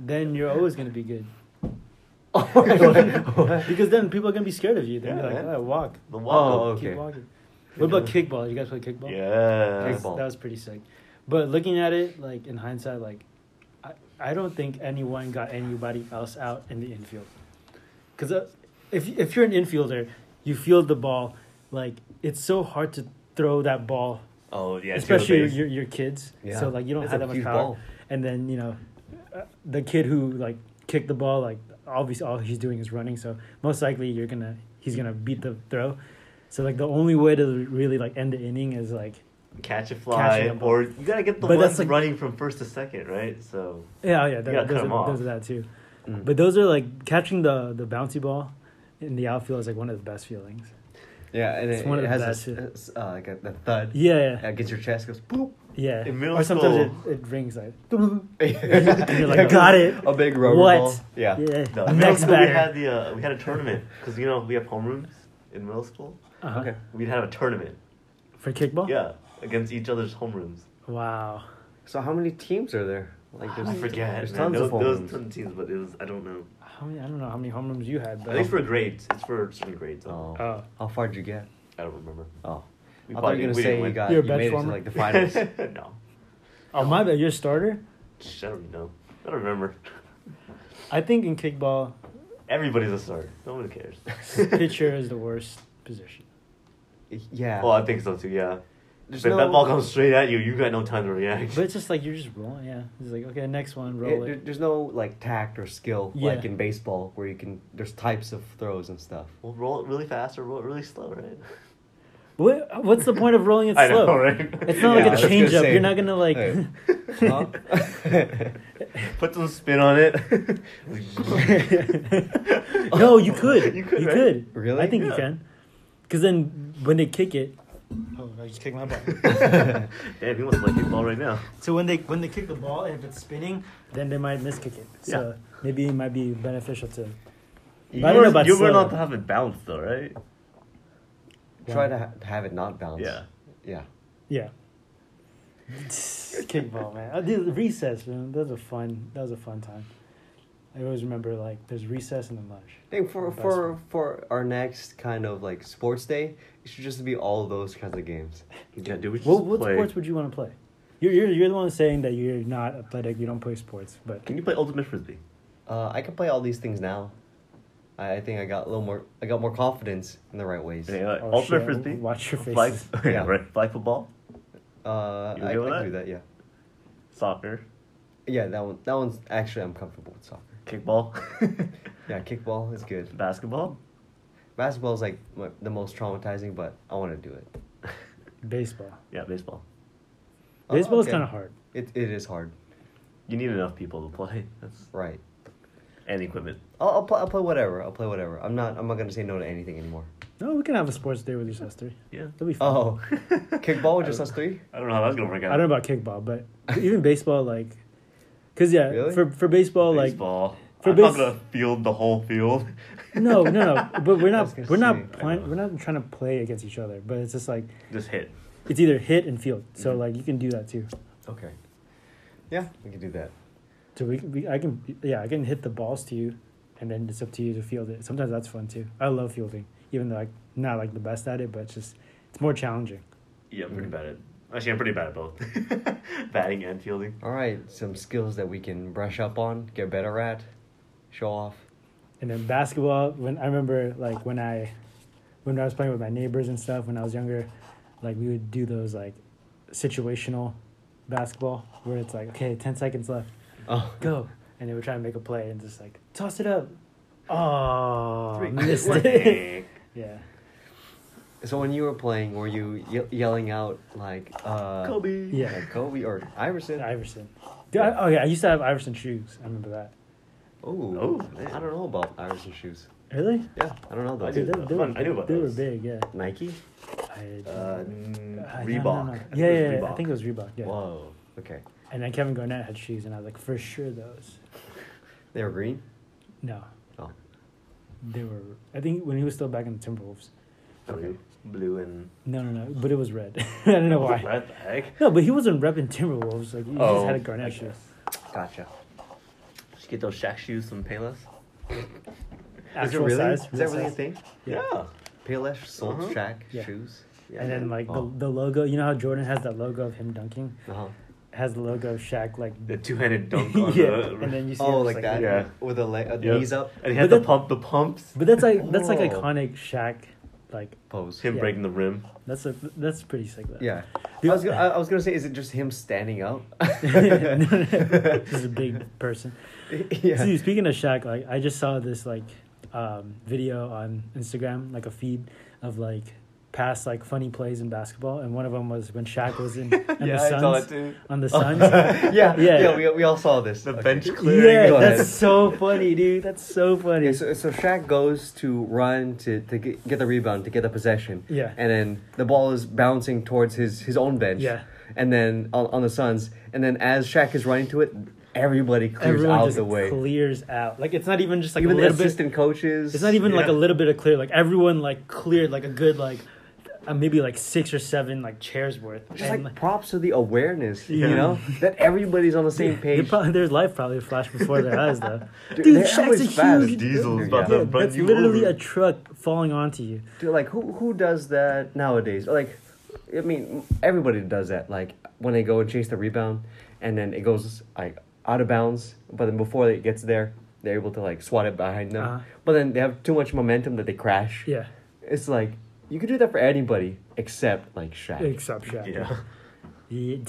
then you're always gonna be good. *laughs* oh. *laughs* Because then people are gonna be scared of you. They're Yeah, like, oh, walk, The Oh, walk. okay. keep walking. What about kickball? You guys play kickball? Yeah. Kickball. That was pretty sick. But looking at it, like in hindsight, like I, I don't think anyone got anybody else out in the infield. Because uh, if if you're an infielder, you field the ball, like it's so hard to throw that ball, Oh yeah. especially your, your your kids. Yeah. So like you don't It's have that much power. ball. And then you know, uh, the kid who like kicked the ball, like obviously all he's doing is running. So most likely you're gonna he's gonna beat the throw. So like the only way to really like end the inning is like catch a Catching fly, a or you gotta get the But ones that's like- running from first to second, right? So Yeah, oh, yeah, there, gotta there's, cut 'em a, off. there's that too. Mm. But those are like catching the the bouncy ball in the outfield is like one of the best feelings. Yeah, and It's it, one of the has best, this, yeah. this, uh, like a, the thud. Yeah, yeah, Against your chest goes boop. Yeah. In middle or sometimes school- it, it rings like. *laughs* and you're like, "Got it." A big rubber What? ball. Yeah. Yeah. no, in middle Next school we batter. had the uh, we had a tournament because you know we have homerooms in middle school. Uh-huh. Okay. We'd have a tournament. For kickball. Yeah, against each other's homerooms. Wow. So how many teams are there? Like I forget. There's man. tons there of was, there was tons of teams, but it was I don't know. How many? I don't know how many homerooms you had, I but think it's for grades. It's for certain grades. Oh. oh, How far did you get? I don't remember. Oh. We I thought you were gonna we say you got You're a you bench made it to like the finals. *laughs* no, oh my bad. You're a starter. Shh, I don't know. I don't remember. I think in kickball, Everybody's a starter. Nobody cares. *laughs* pitcher is the *laughs* worst position. yeah. well, I think so too. Yeah. There's But if no- that ball comes straight at you, you got no time to react. But it's just like you're just rolling. Yeah, it's like okay, next one, It- roll there- it. there's no like tact or skill like Yeah. in baseball where you can. There's types of throws and stuff. Well, roll it really fast or roll it really slow, right? What, what's the point of rolling it *laughs* I slow? know, right? It's not Yeah, like a gonna change up. say. You're not gonna like. Hey. *laughs* *laughs* Put some spin on it. no, you could. You could, You right? could. Really? I think you can. Because then when they kick it, oh, I just kicked my ball. Damn, he wants to play kickball right now. so when they when they kick the ball, if it's spinning, then they might miss kick it. So maybe it might be beneficial to. You I don't were, you were not to have it bounce though, right? Try to ha- have it not bounce. Yeah. Yeah. Yeah. *laughs* Kickball, man. I did recess, man. That was a fun. That was a fun time. I always remember like there's recess and then lunch. I think for Best for one. for our next kind of like sports day, it should just be all those kinds of games. Yeah, dude. We should What what play. sports would you want to play? You're, you're you're the one saying that you're not athletic. You don't play sports, but Can you play ultimate frisbee? Uh, I can play all these things now. I, I think I got a little more. I got more confidence in the right ways. Yeah, Oh, ultimate shit. frisbee. Watch your Flag, faces. *laughs* yeah, Yeah. right. Flag football, Uh, You I, I okay can that? do that. Yeah. soccer, Yeah, that one. That one's actually I'm comfortable with soccer. kickball, *laughs* Yeah, kickball is good. basketball. Basketball is like my, the most traumatizing, but I want to do it. baseball. Yeah, baseball. Oh, Baseball is kind of hard. It it is hard. You need enough people to play. *laughs* That's Right. and equipment. I'll, I'll play. I'll play whatever. I'll play whatever. I'm not. I'm not gonna say no to anything anymore. No, we can have a sports day with just us three. Yeah. That'll be fun. Oh, *laughs* kickball with just us three. I don't know how that's gonna work out. I don't know about kickball, but even baseball, like, cause yeah, Really? for for baseball, like, baseball. for I'm not gonna field the whole field. *laughs* no, no, no. But we're not *laughs* we're not I we're not trying to play against each other. But it's just like Just hit. it's either hit and field. So Mhm. like you can do that too. Okay. Yeah, we can do that. So we, we I can yeah I can hit the balls to you, and then it's up to you to field it. Sometimes that's fun too. I love fielding, even though I'm not like the best at it, but it's just it's more challenging. Yeah, I'm pretty Mm. bad at. Actually, I'm pretty bad at both. *laughs* Batting and fielding. All right, some skills that we can brush up on, get better at, show off. And then basketball, when I remember like when I when I was playing with my neighbors and stuff when I was younger, like we would do those like situational basketball where it's like, okay, ten seconds left, Oh, go. And they would try and make a play and just like toss it up. Oh Three. missed *laughs* it. *laughs* yeah. So when you were playing, were you ye- yelling out like uh, Kobe. Yeah. like Kobe or Iverson? Iverson. Dude, I, oh yeah, I used to have Iverson shoes. I remember that. Ooh, Oh, I don't know about Iverson shoes. Really? Yeah, I don't know I those. do. Dude, they, they, Fun. were, I knew about they those. were big, yeah. Nike. I, Uh, uh, mm, no, Reebok. no, no. I Yeah, yeah, yeah, I Reebok. think it was Reebok. Yeah. Whoa. Okay. And then Kevin Garnett had shoes, and I was like, for sure those. They were green. No, Oh. they were. I think when he was still back in the Timberwolves. Blue, blue and. No, no, no. But it was red. *laughs* I don't know why. Red the heck? No, but he wasn't repping Timberwolves. Like he just Oh, had a Garnett shoe. shoes. Gotcha. Just get those Shaq shoes from Payless. Actual *laughs* is it really? size. Is that real really a size. thing? Yeah. Payless sold Uh-huh. Shaq Yeah. shoes. Yeah. And then like Oh. the the logo. You know how Jordan has that logo of him dunking. Uh huh. Has the logo of Shaq like. The two-handed dunk *laughs* on yeah, the. and then you see. Oh, him like just, that. Yeah. With the le- uh, Yep. knees up And he had But the that- pump, the pumps. But that's like that's like iconic Shaq. Like pose. Him Yeah. breaking the rim. that's a that's pretty sick. Though. Yeah. Dude, I was, gonna, I I was gonna say, is it just him standing up? *laughs* He's a big person. *laughs* yeah. See, speaking of Shaq, like I just saw this like um, video on Instagram, like a feed of like past like funny plays in basketball, and one of them was when Shaq was in, *laughs* in yeah, the I saw Suns it too. on the *laughs* Suns. yeah, yeah, Yeah. We, we all saw this. The Okay. bench clearing. yeah, Go ahead. that's so funny, dude. That's so funny. Okay, so, so Shaq goes to run to, to get, get the rebound to get the possession. Yeah. And then the ball is bouncing towards his, his own bench. Yeah. And then on, on the Suns. And then as Shaq is running to it, everybody clears Everyone out just the way. clears out. Like it's not even just like Even a the little bit. assistant coaches. It's not even like a little bit of clear. Like everyone like cleared like a good like uh, maybe like six or seven like chairs worth. Just And, like props to the awareness, Yeah. you know? That everybody's on the same *laughs* page. probably, their life probably flashed before their eyes though. *laughs* Dude, Dude, they're Shaq's a fast. huge- Diesel's Yeah. about to that's you literally over. a truck falling onto you. Dude, like who who does that nowadays? Like, I mean, everybody does that. Like when they go and chase the rebound, and then it goes like out of bounds, but then before it gets there, they're able to like swat it behind them. Uh-huh. But then they have too much momentum that they crash. Yeah, It's like you could do that for anybody except like Shaq. except Shaq. Yeah. He-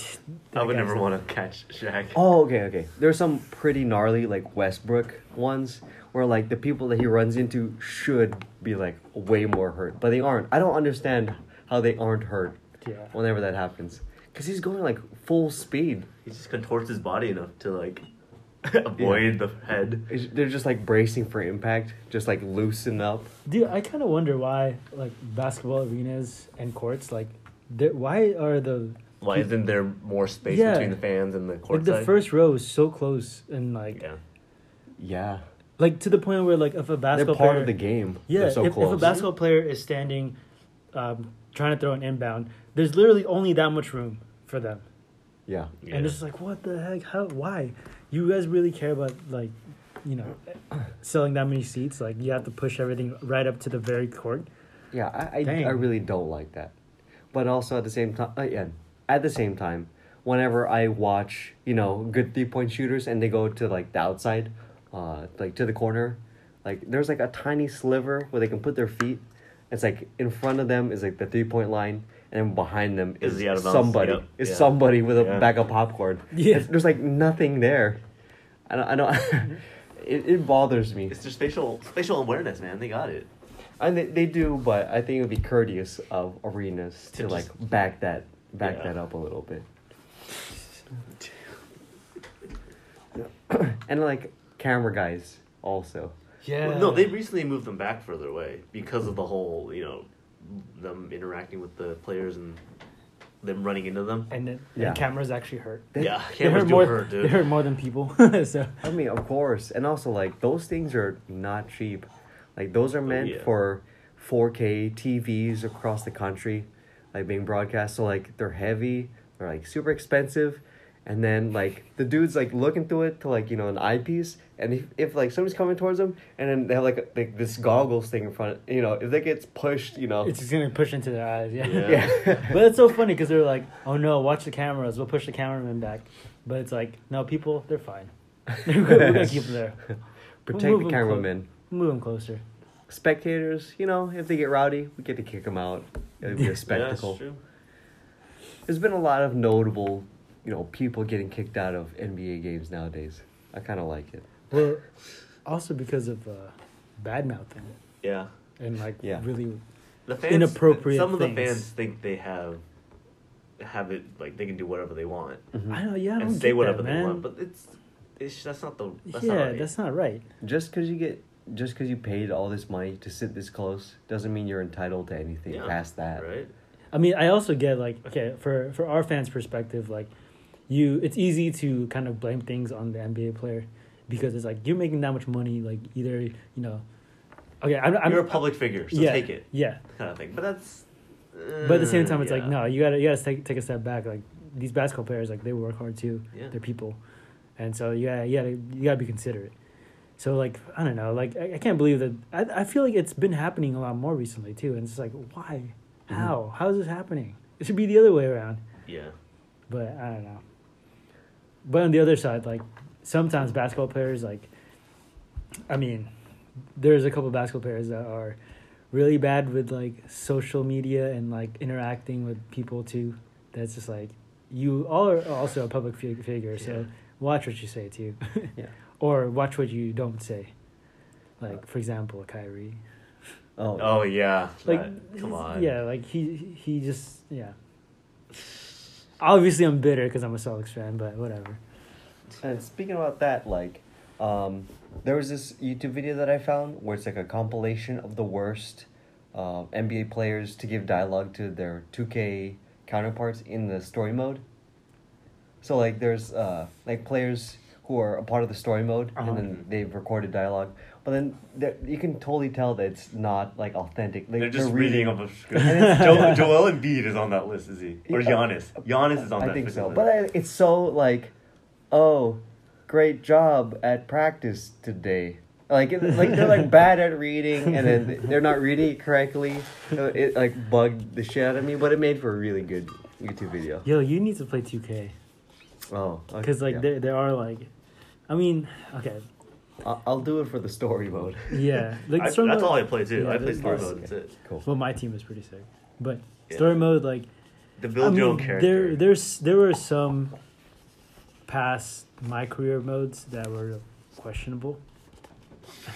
I would never want to catch Shaq. Oh, okay, okay. There's some pretty gnarly like Westbrook ones where like the people that he runs into should be like way more hurt, but they aren't. I don't understand how they aren't hurt Yeah. whenever that happens. Because he's going like full speed. He just contorts his body enough to like *laughs* avoid the head. It's- They're just like bracing for impact, just like loosen up. Dude, I kind of wonder why like basketball arenas and courts like why are the Why isn't there more space Yeah. between the fans and the court like the side? first row is so close and like yeah. Yeah, like to the point where like if a they're basketball part player of the game. yeah so if, if a basketball player is standing um, trying to throw an inbound there's literally only that much room for them yeah, yeah. and it's like what the heck how why you guys really care about like you know selling that many seats like you have to push everything right up to the very court yeah. I I, I really don't like that, but also at the same time, uh, yeah, at the same time, whenever I watch you know good three point shooters and they go to like the outside, uh, like to the corner, like there's like a tiny sliver where they can put their feet. It's like in front of them is like the three point line, and then behind them Is is, the out of bounds, somebody. yep, Is yeah. somebody with a Yeah. bag of popcorn. Yeah. It's- there's like nothing there. I don't. I don't *laughs* it, it bothers me. It's just spatial spatial awareness, man. They got it. And they, they do, but I think it would be courteous of arenas to, To like back that back Yeah. that up a little bit. *coughs* and like camera guys also. yeah Well, no, they recently moved them back further away because of the whole, you know, them interacting with the players and them running into them. and the, Yeah. and cameras actually hurt They- yeah, they cameras hurt do more hurt, they hurt more than people *laughs* *laughs* so I mean, of course, and also like those things are not cheap. Like those are oh, meant yeah. for 4K TVs across the country, like being broadcast. So like they're heavy, they're like super expensive, and then like the dude's like looking through it to like you know an eyepiece, and if, if like somebody's coming towards them, and then they have like, a, like this goggles thing in front, you know, if they gets pushed, you know, it's just gonna push into their eyes yeah, Yeah. yeah, *laughs* but it's so funny because they're like oh no watch the cameras we'll push the cameraman back but it's like no people they're fine *laughs* we're gonna keep them there *laughs* protect move the 'em clo- cameraman. move them closer Spectators, you know, if they get rowdy, we get to kick them out. It'll be a spectacle. Yeah, that's true. There's been a lot of notable, you know, people getting kicked out of NBA games nowadays. I kind of like it. well also because of uh, bad mouthing Yeah. and like Yeah. really The fans, Inappropriate Some of the fans think they have, have it like they can do whatever they want Mhm. I know yeah I don't and say whatever that, they want, but it's, it's that's not the that's yeah not right. that's not right Just because you get, just because you paid all this money to sit this close, doesn't mean you're entitled to anything Yeah, past that. right. I mean, I also get like okay for for our fans' perspective, like you, it's easy to kind of blame things on the NBA player because it's like you're making that much money, like either you know, okay, I'm, I'm You're a public figure, so yeah, take it, yeah. kind of thing. But that's. But at the same time, it's like no, you gotta you gotta take take a step back. Like these basketball players, like they work hard too. Yeah. They're people, and so gotta you gotta you gotta be considerate. So like I don't know, like I, I can't believe that. I I feel like it's been happening a lot more recently too, and it's like why, Mhm. how, how is this happening? It should be the other way around. Yeah. But I don't know. But on the other side, like sometimes basketball players, like, I mean, there's a couple basketball players that are really bad with like social media and like interacting with people too. That's just like you all are also a public fig- figure, so Yeah. watch what you say too, *laughs* Yeah. or watch what you don't say. Like for example, Kyrie. Oh. Oh yeah. Like, That- come on. Yeah, like he he just yeah. Obviously, I'm bitter because I'm a Celtics fan, but whatever. And speaking about that, like, um, there was this YouTube video that I found where it's like a compilation of the worst uh, NBA players to give dialogue to their 2K counterparts in the story mode. So like, there's uh, like players who are a part of the story mode, Uh-huh. and then they've recorded dialogue. But then there- you can totally tell that it's not like authentic. Like, They're just reading. reading off a script. And it's- *laughs* Joel, *laughs* Joel Embiid is on that list, is he? Or Yeah. Giannis? Giannis is on that list. I that think list. so. But I, it's so like, oh, great job at practice today. Like, it, like they're like bad at reading, and then *laughs* they're not reading it correctly. So it like bugged the shit out of me, but it made for a really good YouTube video. Yo, you need to play 2K Oh, okay, because like yeah. there there are like, I mean, okay, I'll, I'll do it for the story mode. yeah, *laughs* like I, story that's mode- all I play too. Yeah, I play story that's- mode. That's it. Cool. Well, my team is pretty sick, but Yeah. story mode like The I build your own character. there there's there were some past my career modes that were questionable.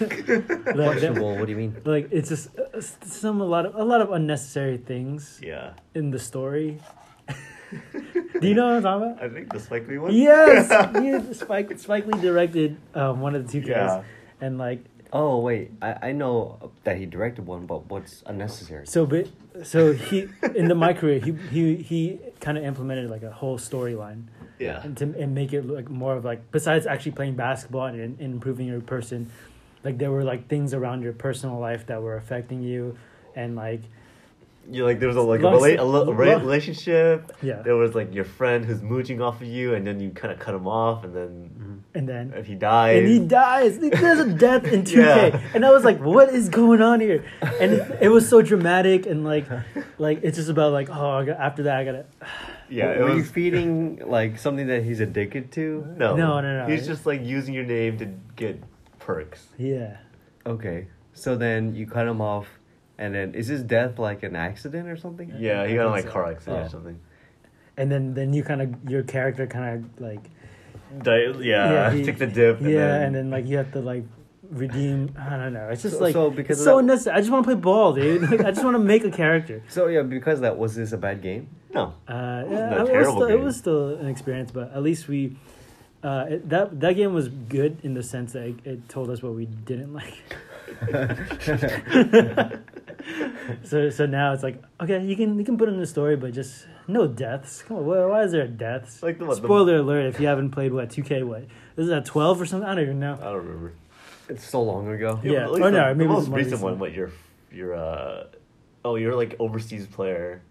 *laughs* like, Questionable. What do you mean? like it's just uh, s- some a lot of a lot of unnecessary things Yeah. in the story. *laughs* *laughs* Do you know what I'm talking about? I think the Spike Lee one. Yes, *laughs* yeah, Spike Spike Lee directed um, one of the two Ks, Yeah. and like Oh wait, I, I know that he directed one, but what's unnecessary? so, but so he in the my career he he he kind of implemented like a whole storyline Yeah. and to and make it look more of like besides actually playing basketball and, and improving your person, like there were like things around your personal life that were affecting you, and like You like there was a like a, Long- rela- a, li- a relationship. Yeah. There was like your friend who's mooching off of you, and then you kind of cut him off, and then mm-hmm. and then if he dies, and he dies. There's a death in 2K, Yeah. and I was like, "What is going on here?" And it, it was so dramatic, and like, *laughs* like it's just about like, oh, I got, after that, I gotta. yeah, it were you feeding like something that he's addicted to? no, No, no, no. He's just like using your name to get perks. Yeah, Okay, so then you cut him off, and then is his death like an accident or something? Yeah, he got in like car accident Oh. or something. and then then you kind of your character kind of like Di- yeah, Yeah, he- take the dip. And yeah, then, and then like you have to like redeem. I don't know. It's just So- like so because so that- unnecessary. I just want to play ball, dude. Like, I just want to make a character. So yeah, because of that was this a bad game? no, Uh, wasn't yeah, a it was, terrible still, it was still an experience, but at least we. Uh, it, that that game was good in the sense that it, it told us what we didn't like. *laughs* *laughs* *laughs* so so now it's like okay, you can you can put in the story, but just no deaths. Come on, why, why is there deaths? Like the what, the- Spoiler alert! If you haven't played what two K, what is that twelve or something? I don't even know. I don't remember. It's so long ago. Yeah, but at least or the, no, the maybe it's most more recent recent. one. What you're you're uh oh you're like overseas player.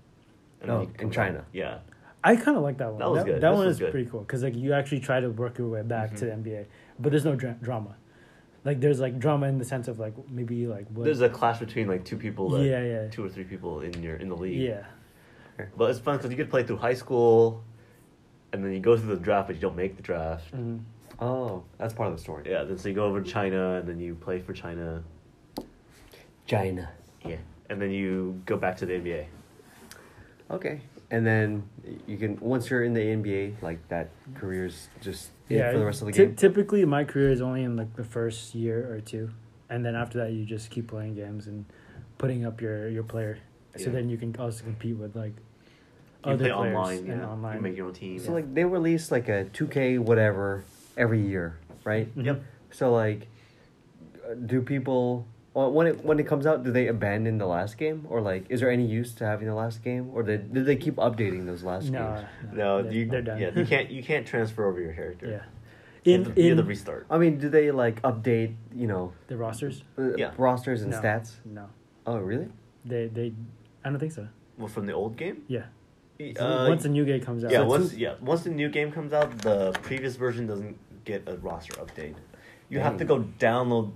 and then Oh, in China. back. Yeah, I kind of like that one. That was that, good. That This one was is good. pretty cool because like you actually try to work your way back to the. NBA, but there's no dra- drama. Like there's like drama in the sense of like maybe like what. there's a clash between like two people. That, Yeah, yeah. Two or three people in your in the league. yeah. But it's fun because you could play through high school, and then you go through the draft, but you don't make the draft. Mhm. Oh, that's part of the story. Yeah, then so you go over to China, and then you play for China. China. Yeah, and then you go back to the NBA. Okay, and then you can once you're in the NBA, like that career's just Yeah. for the rest of the ty- game. Typically, my career is only in like the first year or two, and then after that, you just keep playing games and putting up your your player. So Yeah. then you can also compete with like You other play players online, and yeah. online. You make your own team. So like they release like a two K whatever every year, right? Mhm. Yep. So like, uh, do people well, when it when it comes out, do they abandon the last game, or like, is there any use to having the last game, or did did they keep updating those last No, games? no, they're, you they're done. yeah you can't you can't transfer over your character. yeah. You In have to, you have in to restart. I mean, do they like update you know the rosters, uh, Yeah. rosters and No. stats? no, Oh really? they they, I don't think so. Well, from the old game. Yeah. Uh, Once a new game comes out. yeah, So once two- yeah, once the new game comes out, the previous version doesn't get a roster update. You have to go download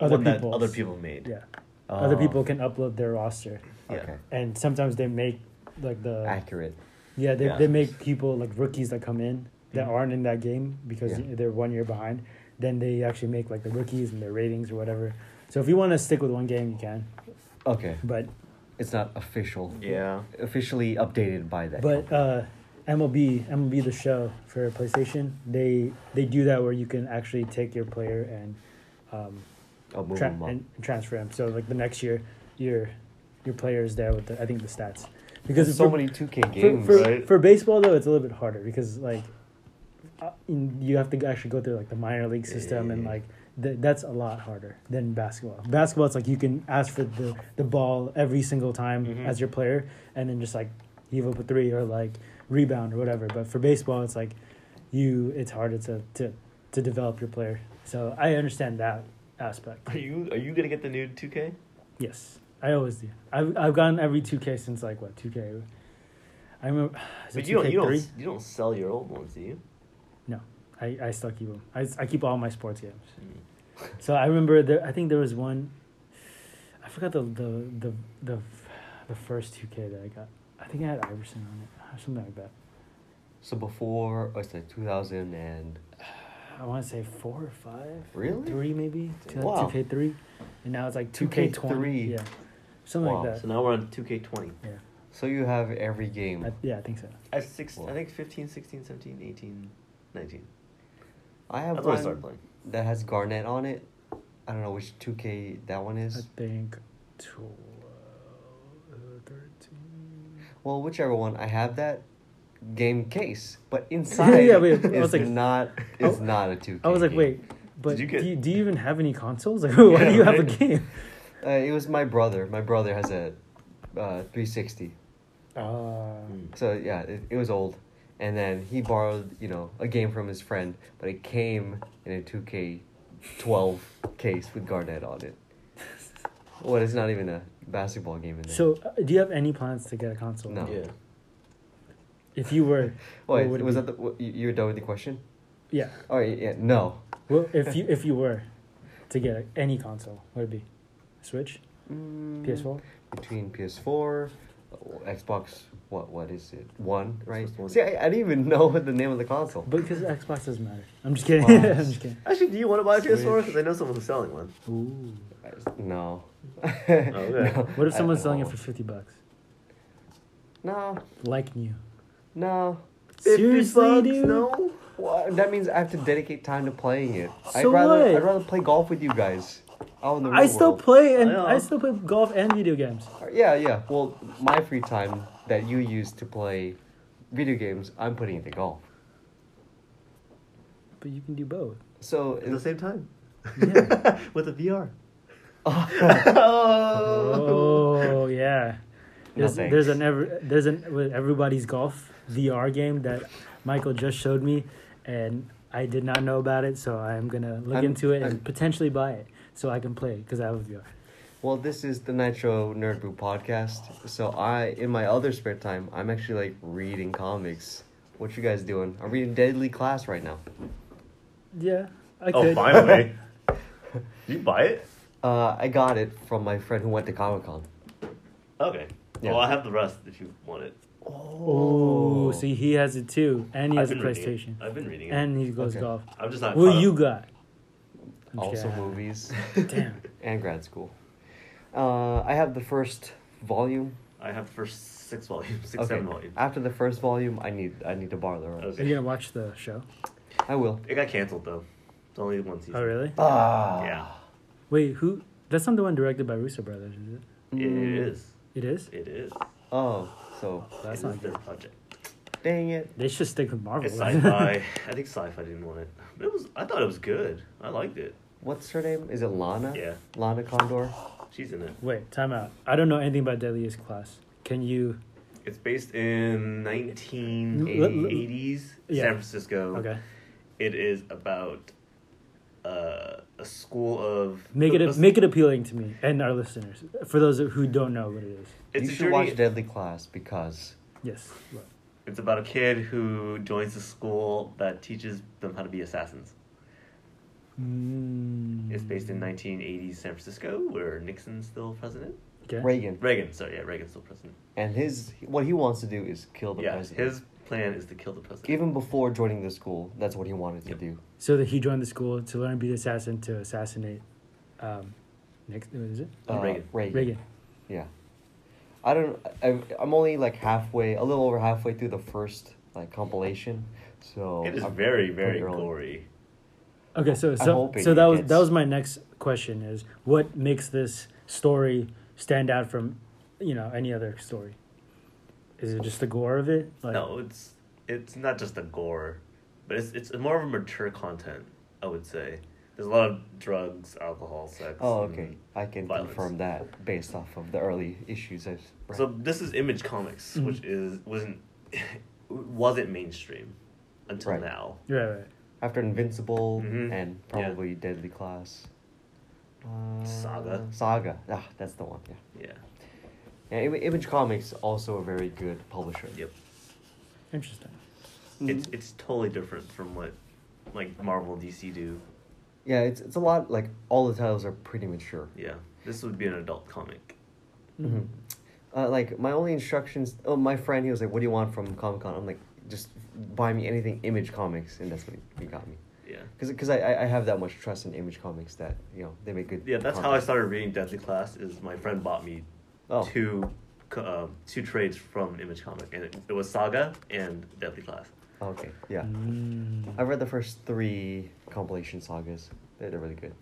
Other one that people's. other people made. Yeah. Other Oh, people can upload their roster, Yeah. Okay. and sometimes they make like the Accurate. yeah they Yeah. they make people like rookies that come in that Mhm. aren't in that game because Yeah. they're one year behind. Then they actually make like the rookies and their ratings or whatever. So if you want to stick with one game, you can. Okay. But It's not official. Yeah. Officially updated by that. but company. uh, MLB MLB the show for PlayStation they they do that where you can actually take your player and um, I'll move tra- them up. and transfer him. So like the next year, your your player is there with the I think the stats because There's for- so many two K for, games. for, right? for baseball though it's a little bit harder because like uh, you have to actually go through like the minor league system and like th- that's a lot harder than basketball. Basketball it's like you can ask for the the ball every single time Mhm. as your player and then just like heave up a three or like rebound or whatever. But for baseball it's like you it's harder to to to develop your player. So I understand that aspect. Are you are you gonna get the new two K? Yes, I always do. I've I've gotten every two K since like what two K. I remember. But you don't you 2K3? don't you don't sell your old ones, do you? No, I, I still keep them. I, I keep all my sports games. Mm. So I remember there. I think there was one. I forgot the the the the, the first two K that I got. I think I had Iverson on it, or something like that. So before, it's like 2000 and I want to say four or five. Really? Three maybe. Two Wow. K three, and now it's like two K 2K3. twenty. Yeah, something Wow. like that. So now we're on two K twenty. Yeah, so you have every game. I, yeah, I think so. At six, Wow. I think 15, 16, 17, 18, 19. I have That's when I one started playing. that has Garnett on it. I don't know which 2K that one is. I think 12, uh, 13. Well, whichever one, I have that game case, but *laughs* inside Yeah, wait, I is like- not is I- not a two. I was like, wait, but you get- do, you, do you even have any consoles? *laughs* Like, why Yeah, do you have a game? Uh, it was my brother. My brother has a uh, 360. Uh, Mm. So yeah, it, it was old, and then he borrowed you know a game from his friend, but it came in a 2K12 case with Garnett on it. *laughs* What? It's not even a basketball game in there. so, uh, do you have any plans to get a console? No. Yeah. If you were, *laughs* what Wait, would was be? that the, you, you were done with the question? yeah. Oh yeah, yeah, no. Well, if *laughs* you if you were to get any console, what would it be? Switch, Mm, PS4. between PS4, uh, Xbox. What what is it? One, right? One. See, I, I didn't even know what the name of the console. But because Xbox doesn't matter. I'm just kidding. Oh. *laughs* I'm just kidding. Actually, do you want to buy a PS4? Because I know someone who's selling one. Ooh. No. okay. No, What if someone's selling it for fifty bucks? No, Like new. No. Seriously, dude? No. Well, that means I have to dedicate time to playing it. I'd So rather what? I'd rather play golf with you guys. Out in the I still world. play and I. Uh, I still play golf and video games. Uh, yeah, yeah. Well, my free time that you use to play video games, I'm putting into golf. But you can do both. So At the same time. Yeah. *laughs* With a VR. *laughs* *laughs* oh, oh yeah. No There's, there's an ever there's an with everybody's golf VR game that Michael just showed me, and I did not know about it, so I'm gonna look I'm- into it I'm- and potentially buy it so I can play because I have a VR. Well, this is the Nitro Nerd Brew podcast. So I, in my other spare time, I'm actually like reading comics. What you guys doing? I'm reading Deadly Class right now. Yeah, I Oh, finally. *laughs* You buy it? Uh, I got it from my friend who went to Comic Con. Okay. Yeah. Well, I have the rest if you want it. Oh, see, he has it too, and he I've has a been reading PlayStation, it. I've been reading it. and he goes Okay. golf. I'm just not. What caught you up. got? I'm Also kidding. movies *laughs* Damn. and grad school. Uh, I have the first volume. I have the first six volumes, six, okay. seven volumes. After the first volume, I need I need to borrow the rest. Are you gonna watch the show? I will. It got canceled though. It's only one season. Oh, really? Ah. Yeah. Wait, who? That's not the one directed by Russo brothers, is it? It Mm. is. It is. It is. Oh, so That's it not is their good. project. dang it. They should stick with Marvel. It's sci-fi. *laughs* I think sci-fi didn't want it. It was. I thought it was good. I liked it. What's her name? Is it Lana? Yeah. Lana Condor. She's in it. Wait, time out. I don't know anything about Deadliest Class. Can you? It's based in 1980s Yeah. San Francisco. Okay, It is about uh, a school of make it a- make it appealing to me and our listeners. For those who don't know what it is. It's you a should journey- watch Deadly Class because Yes. It's about a kid who joins a school that teaches them how to be assassins. Mm. It's based in 1980s San Francisco, where Nixon's still president. Okay. Reagan Reagan, sorry, yeah, Reagan's still president. and his what he wants to do is kill the yeah, president. his plan is to kill the president. Even before joining the school, that's what he wanted to do. So that he joined the school to learn to be the assassin to assassinate. Um, Nick, what is it? Uh, Reagan. Reagan. Reagan. Yeah. I don't. I, I'm only like halfway, a little over halfway through the first like compilation. So it is I'm very, very early. gory. Okay, so so, so that was gets- that was my next question is what makes this story stand out from you know any other story? Is it just the gore of it? Like, no, it's it's not just the gore, but it's it's more of a mature content. I would say there's a lot of drugs, alcohol, sex. Oh, and- okay. I can violence. confirm that based off of the early issues I've read. So this is Image Comics, Mhm. which is wasn't *laughs* wasn't mainstream until Right. now. right, right. After Invincible Mhm. and Yeah. probably Deadly Class. Uh, Saga. Saga. Ah, that's the one. Yeah. Yeah. Yeah. Image Comics also a very good publisher. Yep. Interesting. It's it's totally different from what like Marvel DC do. Yeah, it's it's a lot like all the titles are pretty mature. Yeah. This would be an adult comic. Mm-hmm. Mhm. Uh, like my only instructions. Oh, my friend, he was like, "What do you want from Comic Con?" I'm like, "Just buy me anything Image Comics," and that's what he, he got me. Yeah. Because I, I I have that much trust in Image Comics that you know they make good. Yeah, that's how I started reading Deadly Class. Is my friend bought me Oh. two co- uh, two trades from Image Comic, and it, it was Saga and Deadly Class. Okay, yeah. Mm. I've read the first three compilation sagas. They're, they're really good.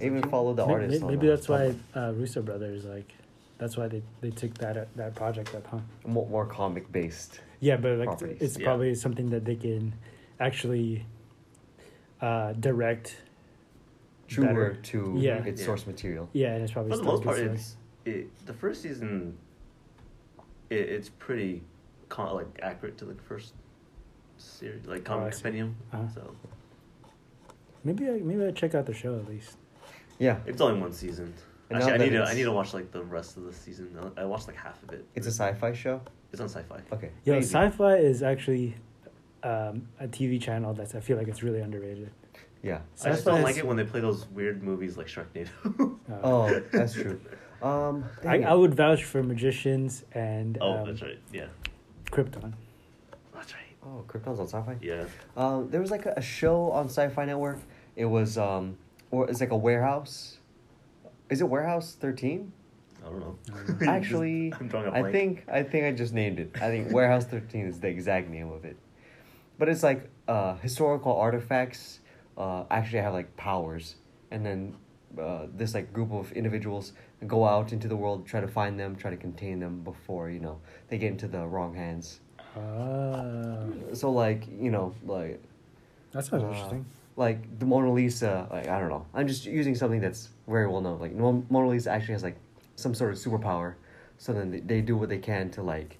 I even follow the May- artist. may- on, Maybe uh, that's why Tumblr. uh, Russo Brothers like. That's why they, they took that uh, that project up, huh? more, more comic based. Yeah, but like Properties. it's Yeah. probably something that they can actually uh, direct. Truer better. to Yeah. its Yeah. source material. Yeah, and it's probably For the still most part, it's it. The first season, it, it's pretty, con- like accurate to the first series, like Oh, I comic see. compendium. Uh-huh. So maybe I maybe I check out the show at least. Yeah, it's only one season. And Actually, I need to. I need to watch like the rest of the season. I I watched like half of it. it's a sci-fi show. It's on sci-fi. Okay. Yo, Maybe. sci-fi is actually um, a TV channel that's I feel like it's really underrated. Yeah. I just don't is- like it when they play those weird movies like Sharknado. Uh, Oh, that's true. *laughs* Um, I, I would vouch for Magicians and oh, um, that's right. Yeah, Krypton. that's right. Oh, Krypton's on sci-fi. Yeah. Um, there was like a, a show on Sci-Fi Network. It was um, or it's like a warehouse. Is it Warehouse Thirteen? I don't know. *laughs* Actually, *laughs* I'm drawing a I blank. think I think I just named it. I think *laughs* Warehouse Thirteen is the exact name of it. But it's like uh, historical artifacts uh, actually have like powers, and then uh, this like group of individuals go out into the world, try to find them, try to contain them before you know they get into the wrong hands. Ah, So like you know like that sounds Uh, interesting. like the Mona Lisa, like I don't know. I'm just using something that's very well known. Like Mona Lisa actually has like some sort of superpower, so then they, they do what they can to like,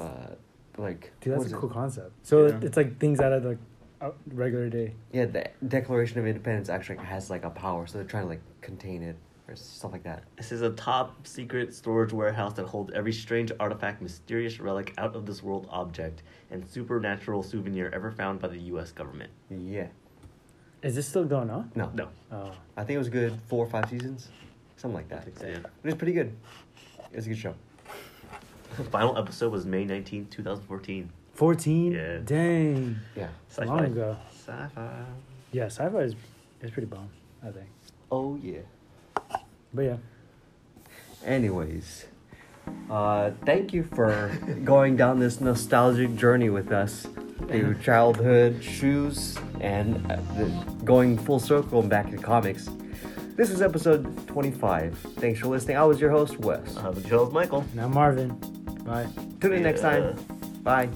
uh, like. Dude, that's is a it? cool concept. So Yeah. it's like things out of like a regular day. Yeah, the Declaration of Independence actually has like a power, so they're trying to like contain it or stuff like that. This is a top secret storage warehouse that holds every strange artifact, mysterious relic, out of this world object, and supernatural souvenir ever found by the U.S. government. Yeah. Is this still going on? No. No, Oh, I think it was good four or five seasons, something like that. think so. Yeah. It was pretty good. It was a good show. The final episode was May 19, 2014. 14? Yeah. Dang. Yeah. It's long ago. Sci-fi. Yeah, sci-fi is, is pretty bomb, I think. Oh yeah. But yeah. Anyways, uh, thank you for going down this nostalgic journey with us through childhood shoes and uh, going full circle and back to comics. This is episode 25. Thanks for listening. I was your host, Wes. Uh, the show is Michael. Now Marvin. Bye. Tune in next Yeah. time. Bye.